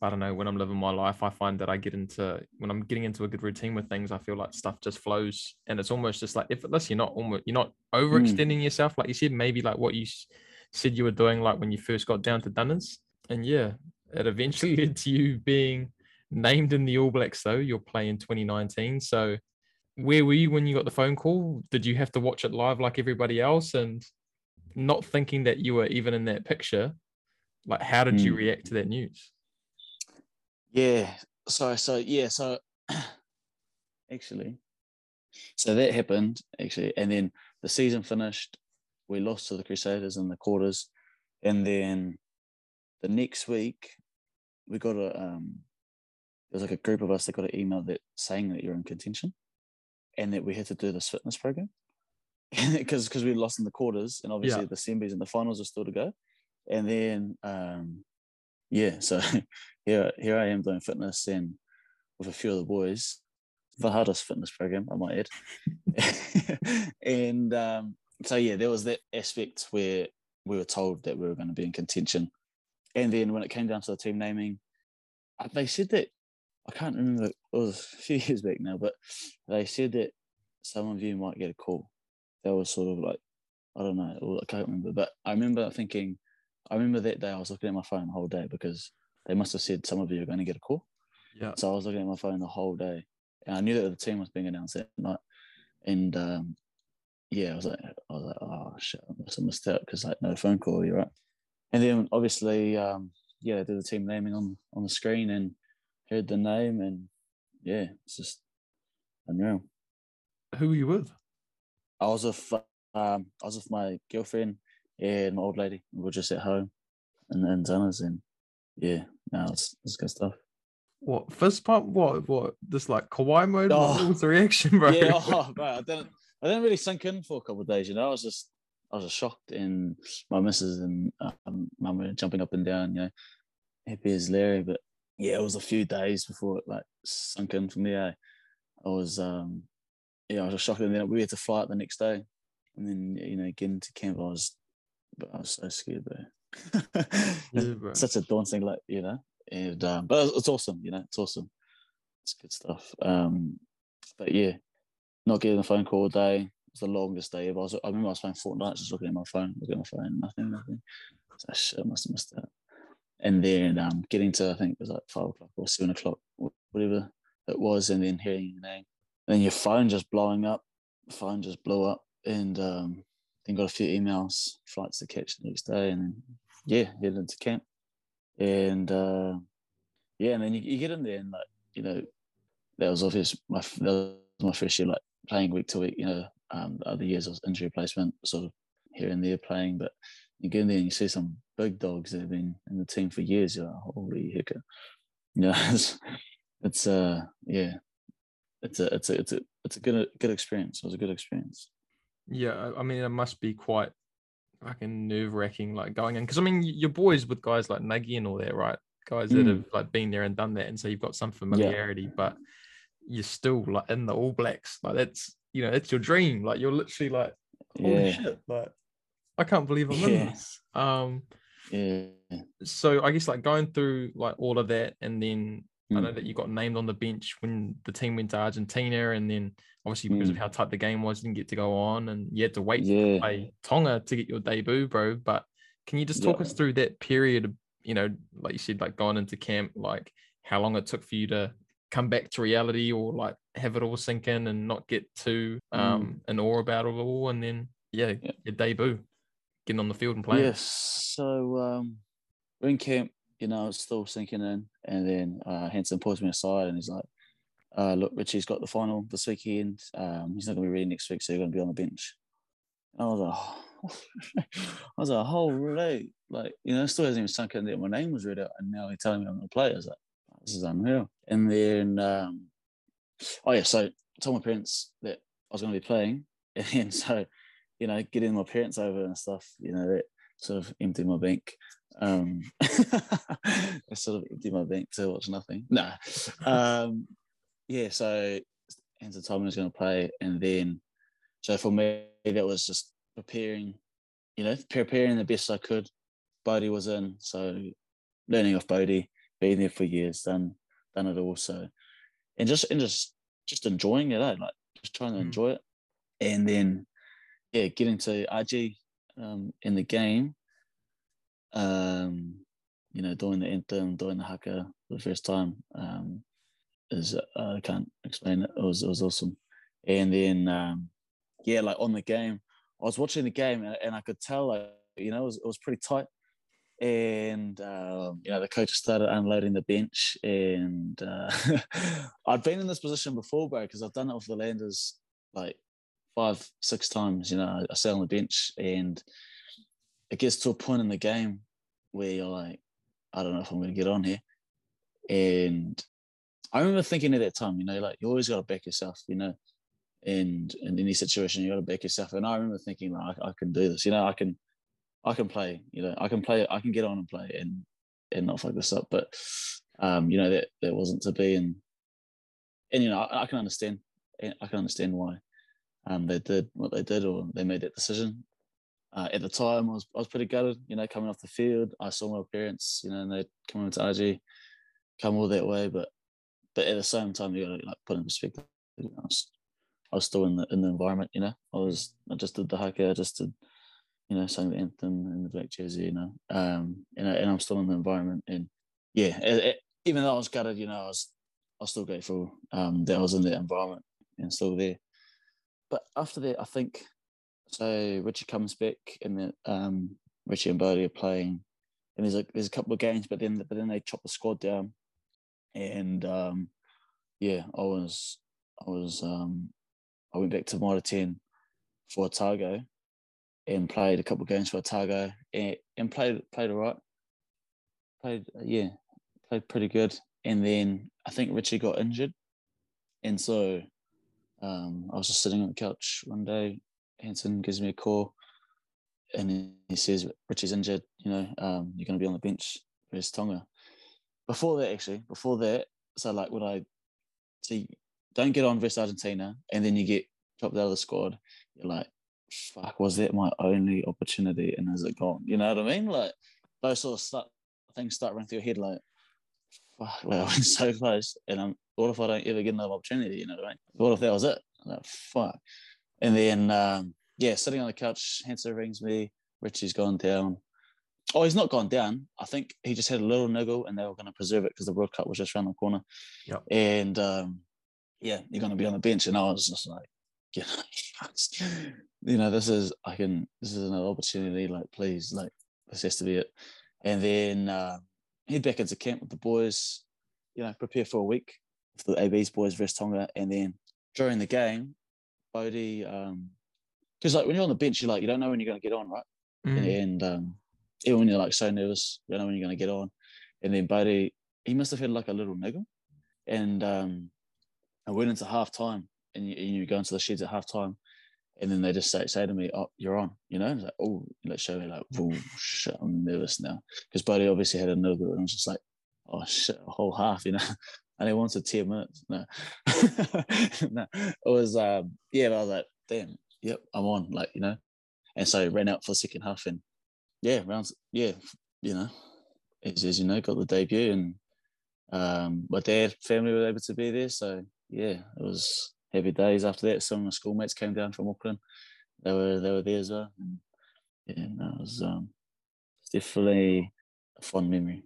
I don't know, when I'm living my life, I find that I get into when I'm getting into a good routine with things, I feel like stuff just flows, and it's almost just like effortless. You're not almost you're not overextending yourself, like you said. Maybe like what you said you were doing, like when you first got down to Dunners, and yeah, it eventually [laughs] led to you being named in the All Blacks. Though you're playing 2019, so. Where were you when you got the phone call? Did you have to watch it live like everybody else? And not thinking that you were even in that picture, like how did you Mm. react to that news? Yeah. So so yeah. So [clears throat] actually, so that happened actually, and then the season finished. We lost to the Crusaders in the quarters, and then the next week we got a um. There was like a group of us that got an email that saying that you're in contention, and that we had to do this fitness program. [laughs] Because because we lost in the quarters, and obviously Yeah. the semis and the finals are still to go, and then um, yeah, so [laughs] here here I am doing fitness and with a few of the boys, the hardest fitness program I might add, [laughs] and um, so yeah, there was that aspect where we were told that we were going to be in contention, and then when it came down to the team naming, uh, they said that I can't remember it was a few years back now, but they said that some of you might get a call. That was sort of like I don't know, I can't remember, but I remember thinking, I remember that day I was looking at my phone the whole day because they must have said some of you are going to get a call. Yeah. So I was looking at my phone the whole day, and I knew that the team was being announced that night. And um, yeah, I was like, I was like, oh shit, I must have missed out because like no phone call, you're right. And then obviously, um, yeah, they did the team naming on on the screen and heard the name, and yeah, it's just unreal. Who were you with? I was with um, I was with my girlfriend and my old lady. We were just at home and in Dunners, and yeah, no, it's it's good stuff. What fist pump? What what this like Kawhi mode? What- What Oh. was the reaction, bro? Yeah, [laughs] oh, bro, I didn't I didn't really sink in for a couple of days. You know, I was just I was just shocked, and my missus and um, mum were jumping up and down. You know, happy as Larry, but yeah, it was a few days before it like sunk in for me. Eh? I was um yeah, I was shocked, and then we had to fly out the next day, and then you know getting to camp. I was, but I was so scared, bro. [laughs] Yeah, bro. Such a daunting, like you know, and um, but it's, awesome. You know, it's awesome. It's good stuff. Um, but yeah, not getting a phone call all day. It's the longest day ever. I, was, I remember I was playing Fortnite, just looking at my phone, looking at my phone, nothing, nothing. So shit, I must have missed that. And then um, getting to I think it was like five o'clock or seven o'clock, whatever it was, and then hearing your name, and then your phone just blowing up, phone just blew up, and um, then got a few emails, flights to catch the next day, and then yeah, headed into camp, and uh, yeah, and then you, you get in there and like you know that was obvious. My that was my first year like playing week to week. You know, um, the other years I was injury replacement, sort of here and there playing, but you get in there and you see some big dogs that have been in the team for years. You're like, holy heck, you know, [laughs] it's, it's uh yeah, it's a it's a it's a it's a good good experience. It was a good experience. Yeah, I mean, it must be quite fucking nerve wracking, like going in because I mean, you're boys with guys like Nagy and all that, right? Guys that mm. have like been there and done that, and so you've got some familiarity, yeah. but you're still like in the All Blacks, like that's you know, it's your dream. Like you're literally like, holy yeah. shit, like I can't believe I'm in this. Um, yeah. So I guess like going through like all of that, and then mm. I know that you got named on the bench when the team went to Argentina, and then obviously because mm. of how tight the game was, you didn't get to go on, and you had to wait yeah. to play Tonga to get your debut, bro. But can you just talk yeah. us through that period? You know, like you said, like going into camp, like how long it took for you to come back to reality, or like have it all sink in and not get too mm. um mm. in awe about it all, and then yeah, yeah. your debut getting on the field and playing? Yes. So um, we're in camp, you know, it's still sinking in. And then uh, Hansen pulls me aside and he's like, uh, look, Richie's got the final this weekend. Um, he's not going to be ready next week, so you're going to be on the bench. And I was like, oh. [laughs] I was like, holy, like, you know, still hasn't even sunk in that my name was read out. And now he's telling me I'm going to play. I was like, this is unreal. And then, um, oh, yeah, so I told my parents that I was going to be playing. [laughs] And so you know, getting my parents over and stuff, you know, that sort of emptied my bank. Um, [laughs] I sort of emptied my bank to watch nothing. No. Um, yeah, so told me was going to play. And then, so for me, that was just preparing, you know, preparing the best I could. Bodie was in, so learning off Bodie, being there for years, done done it all. So, and just and just just enjoying it, eh? like just trying to mm. enjoy it. And then yeah, getting to RG um, in the game, um, you know, doing the anthem, doing the haka for the first time um, is uh, I can't explain it. It was it was awesome. And then um, yeah, like on the game, I was watching the game and, and I could tell like you know it was, it was pretty tight. And um, you know the coach started unloading the bench, and uh, [laughs] I'd been in this position before, bro, because I've done it with the Landers like five, six times, you know, I sat on the bench and it gets to a point in the game where you're like, I don't know if I'm going to get on here. And I remember thinking at that time, you know, like you always got to back yourself, you know, and in any situation you got to back yourself. And I remember thinking, like, I, I, can do this, you know, I can, I can play, you know, I can play, I can get on and play and and not fuck this up. But um, you know, that that wasn't to be, and and you know, I, I can understand, I can understand why um, they did what they did or they made that decision. Uh, at the time, I was, I was pretty gutted, you know, coming off the field. I saw my parents, you know, and they come into RG, come all that way. But but at the same time, you got to like put in perspective. I was, I was still in the in the environment, you know. I was I just did the haka, I just did, you know, sang the anthem in the black jersey, you know. Um, and I, and I'm still in the environment, and yeah, it, it, even though I was gutted, you know, I was I was still grateful um, that I was in that environment and still there but after that, I think so. Richie comes back, and then um, Richie and Bodie are playing, and there's a there's a couple of games, but then but then they chop the squad down, and um, yeah, I was I was um, I went back to Mitre ten for Otago, and played a couple of games for Otago, and, and played played all right. Played yeah, played pretty good, and then I think Richie got injured, and so um, I was just sitting on the couch one day. Hansen gives me a call, and he says, "Richie's injured. You know, um, you're going to be on the bench versus Tonga." Before that, actually, before that, so like when I see, don't get on versus Argentina, and then you get dropped out of the squad, you're like, "Fuck, was that my only opportunity?" And is it gone? You know what I mean? Like those sort of stuff, things start running through your head, like, "Fuck, well, I went so close," and I'm what if I don't ever get another opportunity? You know what I mean? What if that was it? Like, fuck. And then, um, yeah, sitting on the couch, Hansen rings me. Richie's gone down. Oh, he's not gone down. I think he just had a little niggle, and they were going to preserve it because the World Cup was just around the corner. Yep. And um, yeah, you're going to be on the bench, and I was just like, [laughs] you know, you know, this is I can this is another opportunity. Like, please, like this has to be it. And then uh, head back into camp with the boys. You know, prepare for a week for the AB's boys versus Tonga, and then during the game, Bodie, um, because like when you're on the bench, you're like you don't know when you're going to get on, right? Mm. And um, even when you're like so nervous, you don't know when you're going to get on. And then Bodie, he must have had like a little niggle, and um, I went into half time, and you, and you go into the sheds at half time, and then they just say say to me, "Oh, you're on," you know, like, "Oh, let's show me like, oh shit, I'm nervous now," because Bodie obviously had another, and I was just like, "Oh shit, a whole half," you know. [laughs] And he wanted 10 minutes. No. [laughs] no. It was um yeah, I was like, damn, yep, I'm on, like, you know. And so I ran out for the second half and yeah, rounds yeah, you know, as, as you know, got the debut and um my dad family were able to be there. So yeah, it was heavy days after that. Some of my schoolmates came down from Auckland. They were they were there as well. And yeah, it was um definitely a fond memory.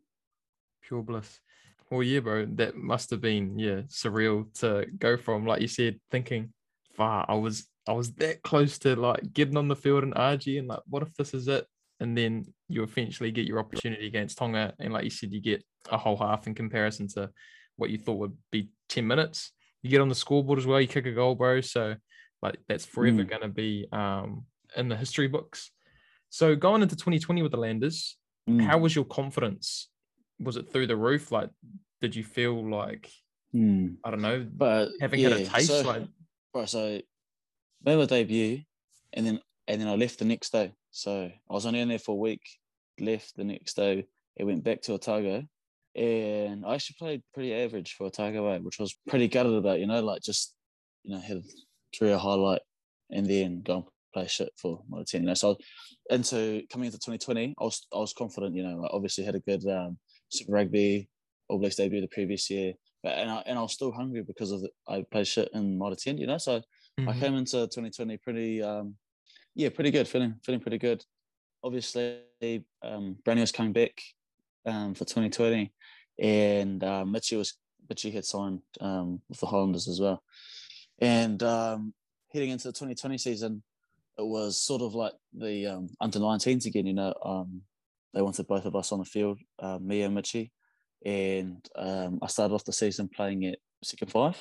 Pure bliss. Well, yeah, bro, that must have been yeah surreal to go from like you said, thinking, "Far, I was I was that close to like getting on the field in RG, and like, what if this is it?" And then you eventually get your opportunity against Tonga, and like you said, you get a whole half in comparison to what you thought would be ten minutes. You get on the scoreboard as well. You kick a goal, bro. So like that's forever Mm. going to be um in the history books. So going into 2020 with the Landers, Mm. how was your confidence? Was it through the roof? Like, did you feel like Mm. I don't know, But having yeah, had a taste? so- like, Right, so made my debut, and then and then I left the next day. So I was only in there for a week. Left the next day. It went back to Otago, and I actually played pretty average for Otago, which I was pretty gutted about. You know, like just you know had a career highlight, and then go and play shit for my team. You know, so into coming into 2020, I was I was confident. You know, like obviously had a good um, Super Rugby All Blacks debut the previous year. But, and I and I was still hungry because of the, I played shit in Mitre 10, you know. So I mhm, came into 2020 pretty, um, yeah, pretty good, feeling feeling pretty good. Obviously, um, Brownie was coming back um, for 2020, and uh, Mitchie was Mitchie had signed um, with the Highlanders as well. And um, heading into the 2020 season, it was sort of like the um, under 19s again. You know, um, they wanted both of us on the field, uh, me and Mitchie, and um, I started off the season playing at second five.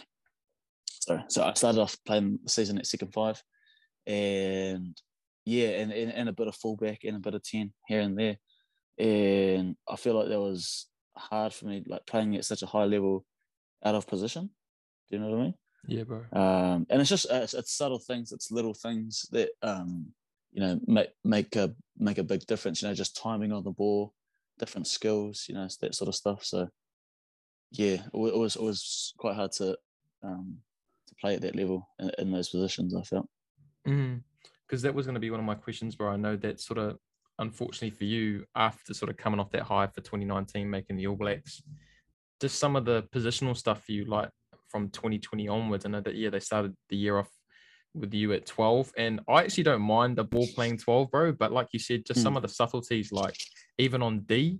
Sorry, so I started off playing the season at second five, and yeah, and, and, and a bit of fullback and a bit of ten here and there, and I feel like that was hard for me, like playing at such a high level, out of position. Do you know what I mean? yeah, bro. um, and it's just it's, it's subtle things, it's little things that um, you know make make a make a big difference. You know, just timing on the ball, different skills, you know, that sort of stuff. So yeah, it, wa- was it was quite hard to um, to play at that level in, in those positions. I felt. Because that was going to be one of my questions, bro. I know that sort of, unfortunately for you, after sort of coming off that high for 2019, making the All Blacks, just some of the positional stuff for you, like from 2020 onwards. I know that yeah, they started the year off with you at 12, and I actually don't mind the ball playing 12, bro. But like you said, just some of the subtleties, like even on D,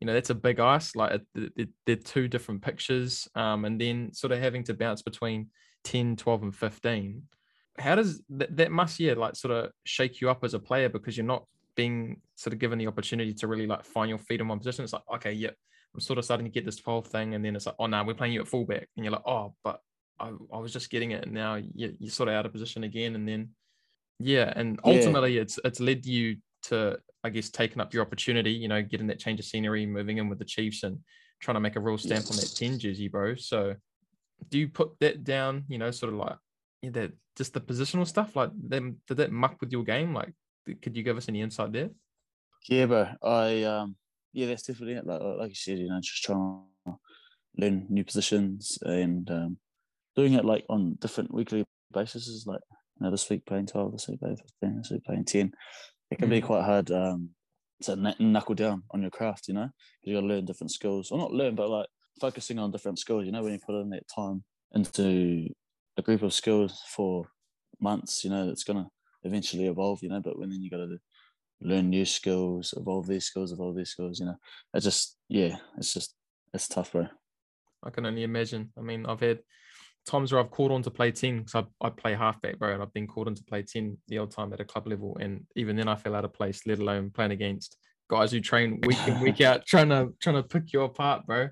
you know, that's a big ice. Like they're two different pictures, um, and then sort of having to bounce between 10, 12, and 15 how does that, that must yeah like sort of shake you up as a player because you're not being sort of given the opportunity to really like find your feet in one position it's like okay yeah i'm sort of starting to get this 12 thing and then it's like oh no we're playing you at fullback and you're like oh but i, I was just getting it and now you, you're sort of out of position again and then yeah and Yeah. ultimately it's it's led you to i guess taking up your opportunity you know getting that change of scenery moving in with the chiefs and trying to make a real stamp on that 10 jersey bro. So do you put that down you know sort of like yeah, that just the positional stuff like them did that muck with your game? Like could you give us any insight there Yeah, bro. I um yeah, that's definitely it. Like like you said, you know, just trying to learn new positions and um doing it like on different weekly basis is like you know, this week playing twelve, this week playing fifteen, this week playing ten. It can be Mm. quite hard um to knuckle down on your craft, you know, because you got to learn different skills. Or not learn, but like focusing on different skills. You know, when you put in that time into a group of skills for months, you know, it's gonna eventually evolve. You know, but when then you got to learn new skills, evolve these skills, evolve these skills. You know, it's just yeah, it's just it's tough, bro. I can only imagine. I mean, I've had times where I've called on to play 10 because I, I play halfback, bro, and I've been called on to play 10 the old time at a club level. And even then I fell out of place, let alone playing against guys who train week in, week [laughs] out, trying to trying to pick you apart, bro.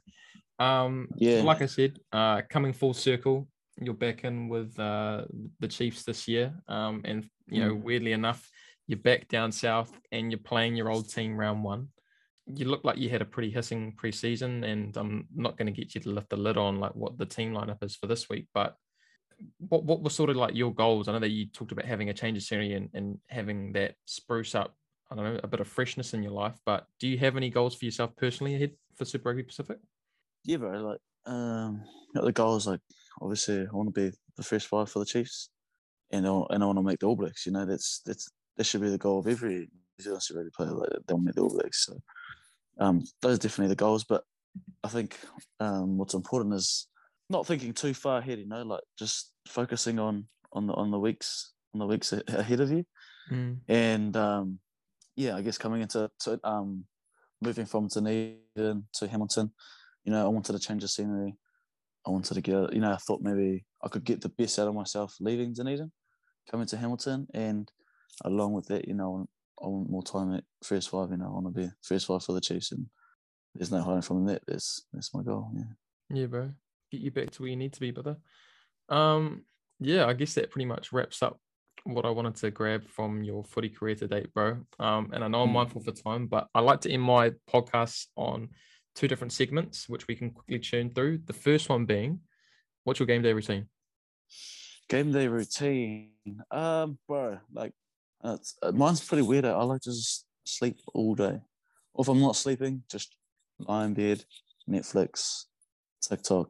Um Yeah. like I said, uh coming full circle, you're back in with uh the Chiefs this year. Um and you know, Mm. weirdly enough, you're back down south and you're playing your old team round one. You look like you had a pretty hissing preseason, and I'm not going to get you to lift the lid on like what the team lineup is for this week. But what what were sort of like your goals? I know that you talked about having a change of scenery and, and having that spruce up, I don't know, a bit of freshness in your life. But do you have any goals for yourself personally ahead for Super Rugby Pacific? Yeah, bro. Like, um, the goals. Like, obviously, I want to be the first five for the Chiefs, and I, and I want to make the All Blacks. You know, that's that's that should be the goal of every New Zealand Super player. Like, they want to make the All Blacks. So, um, those are definitely the goals. But I think um, what's important is not thinking too far ahead. You know, like just focusing on on the on the weeks on the weeks ahead of you, and um, yeah, I guess coming into to, um, moving from Dunedin to Hamilton, you know, I wanted to change the scenery. I wanted to get, you know, I thought maybe I could get the best out of myself leaving Dunedin, coming to Hamilton, and along with that, you know, I want, more time at first five. You know, I want to be first five for the Chiefs, and there's no hiding from that. That's that's my goal. Yeah. Yeah, bro. Get you back to where you need to be, brother. Um, yeah, I guess that pretty much wraps up what I wanted to grab from your footy career to date, bro. Um, and I know I'm Mm. mindful for time, but I like to end my podcasts on two different segments, which we can quickly churn through. The first one being, what's your game day routine? Game day routine, um, bro. Like, it's, uh, mine's pretty weird. I like to just sleep all day. Or if I'm not sleeping, just lie in bed, Netflix, TikTok,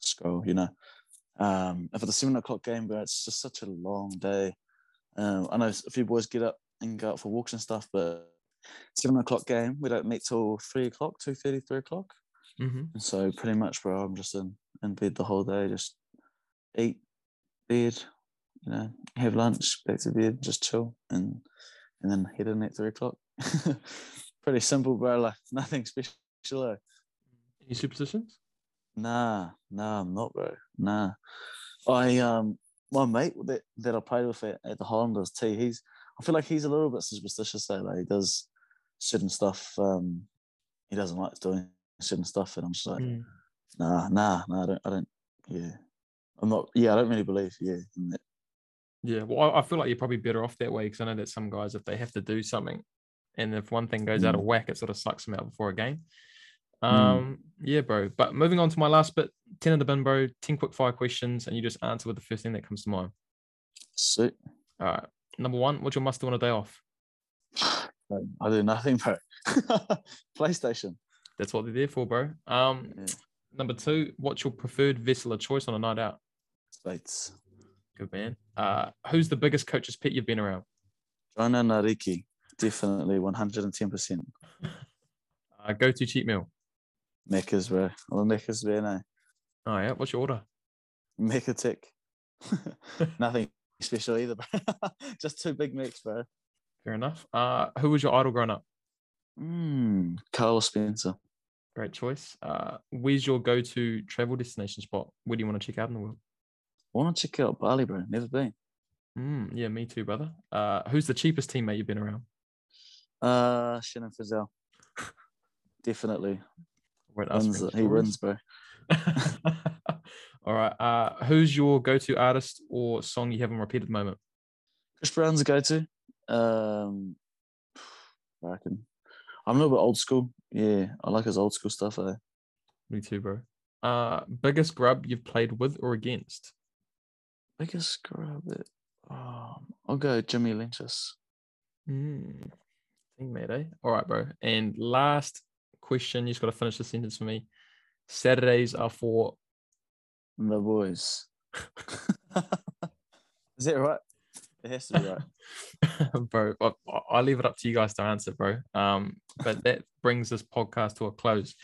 scroll. You know. Um, and for the seven o'clock game, bro, it's just such a long day. Um, I know a few boys get up and go out for walks and stuff, but seven o'clock game, we don't meet till three o'clock, two thirty, three o'clock. Mm-hmm. And so pretty much, bro, I'm just in, in bed the whole day, just eat, bed, you know, have lunch, back to bed, just chill, and and then head in at three o'clock. [laughs] pretty simple, bro. Like nothing special. eh? Any superstitions? Nah, nah, I'm not, bro. Nah. I um my mate that, that I played with at, at the Highlanders T, he's I feel like he's a little bit superstitious though. Like he does certain stuff, um he doesn't like doing certain stuff and I'm just like, Mm. nah, nah, nah, I don't I don't yeah. I'm not yeah, I don't really believe, yeah, in that. Yeah, well, I I feel like you're probably better off that way because I know that some guys, if they have to do something, and if one thing goes out of Mm. whack, it sort of sucks them out before a game. Mm. Um, yeah, bro. But moving on to my last bit, ten in the bin, bro. Ten quick fire questions, and you just answer with the first thing that comes to mind. Sweet. All right. Number one, what's your must do on a day off? I do nothing, bro. [laughs] PlayStation. That's what they're there for, bro. Um, Yeah. number two, what's your preferred vessel of choice on a night out? States. Good man. Uh, who's the biggest coach's pet you've been around? Jona Nareki. Definitely 110%. Uh, go to cheat meal. Macca's, bro. All Macca's, man. Eh? Oh yeah. What's your order? Mecca tick. [laughs] [laughs] Nothing special either, bro. [laughs] Just two big Macs, bro. Fair enough. Uh, who was your idol growing up? Mm, Carlos Spencer. Great choice. Uh, where's your go-to travel destination spot? Where do you want to check out in the world? Want to check out Bali, bro. Never been. Mm, yeah, me too, brother. Uh, who's the cheapest teammate you've been around? Uh, Shannon Frizzell. [laughs] Definitely. Wins, he wins, bro. [laughs] All right. Uh, who's your go-to artist or song you have on repeat at the moment? Chris Brown's a go to. Um, I reckon. I'm a little bit old school. Yeah, I like his old school stuff. Eh? Me too, bro. Uh, biggest grub you've played with or against? Biggest scrub. It. Um, I'll go Jimmy Lynch's. Mm, teammate, eh? All right, bro. And last question, you just got to finish the sentence for me. Saturdays are for The boys. [laughs] Is that right? It has to be right. [laughs] bro. I, I- leave it up to you guys to answer, bro. Um, but that brings this podcast to a close.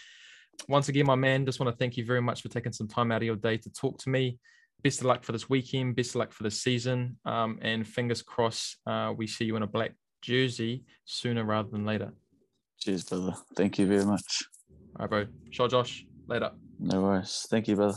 Once again, my man, just want to thank you very much for taking some time out of your day to talk to me best of luck for this weekend, best of luck for this season, um, and fingers crossed uh, we see you in a black jersey sooner rather than later. Cheers, brother. Thank you very much. All right, bro. Sure, Josh. Later. No worries. Thank you, brother.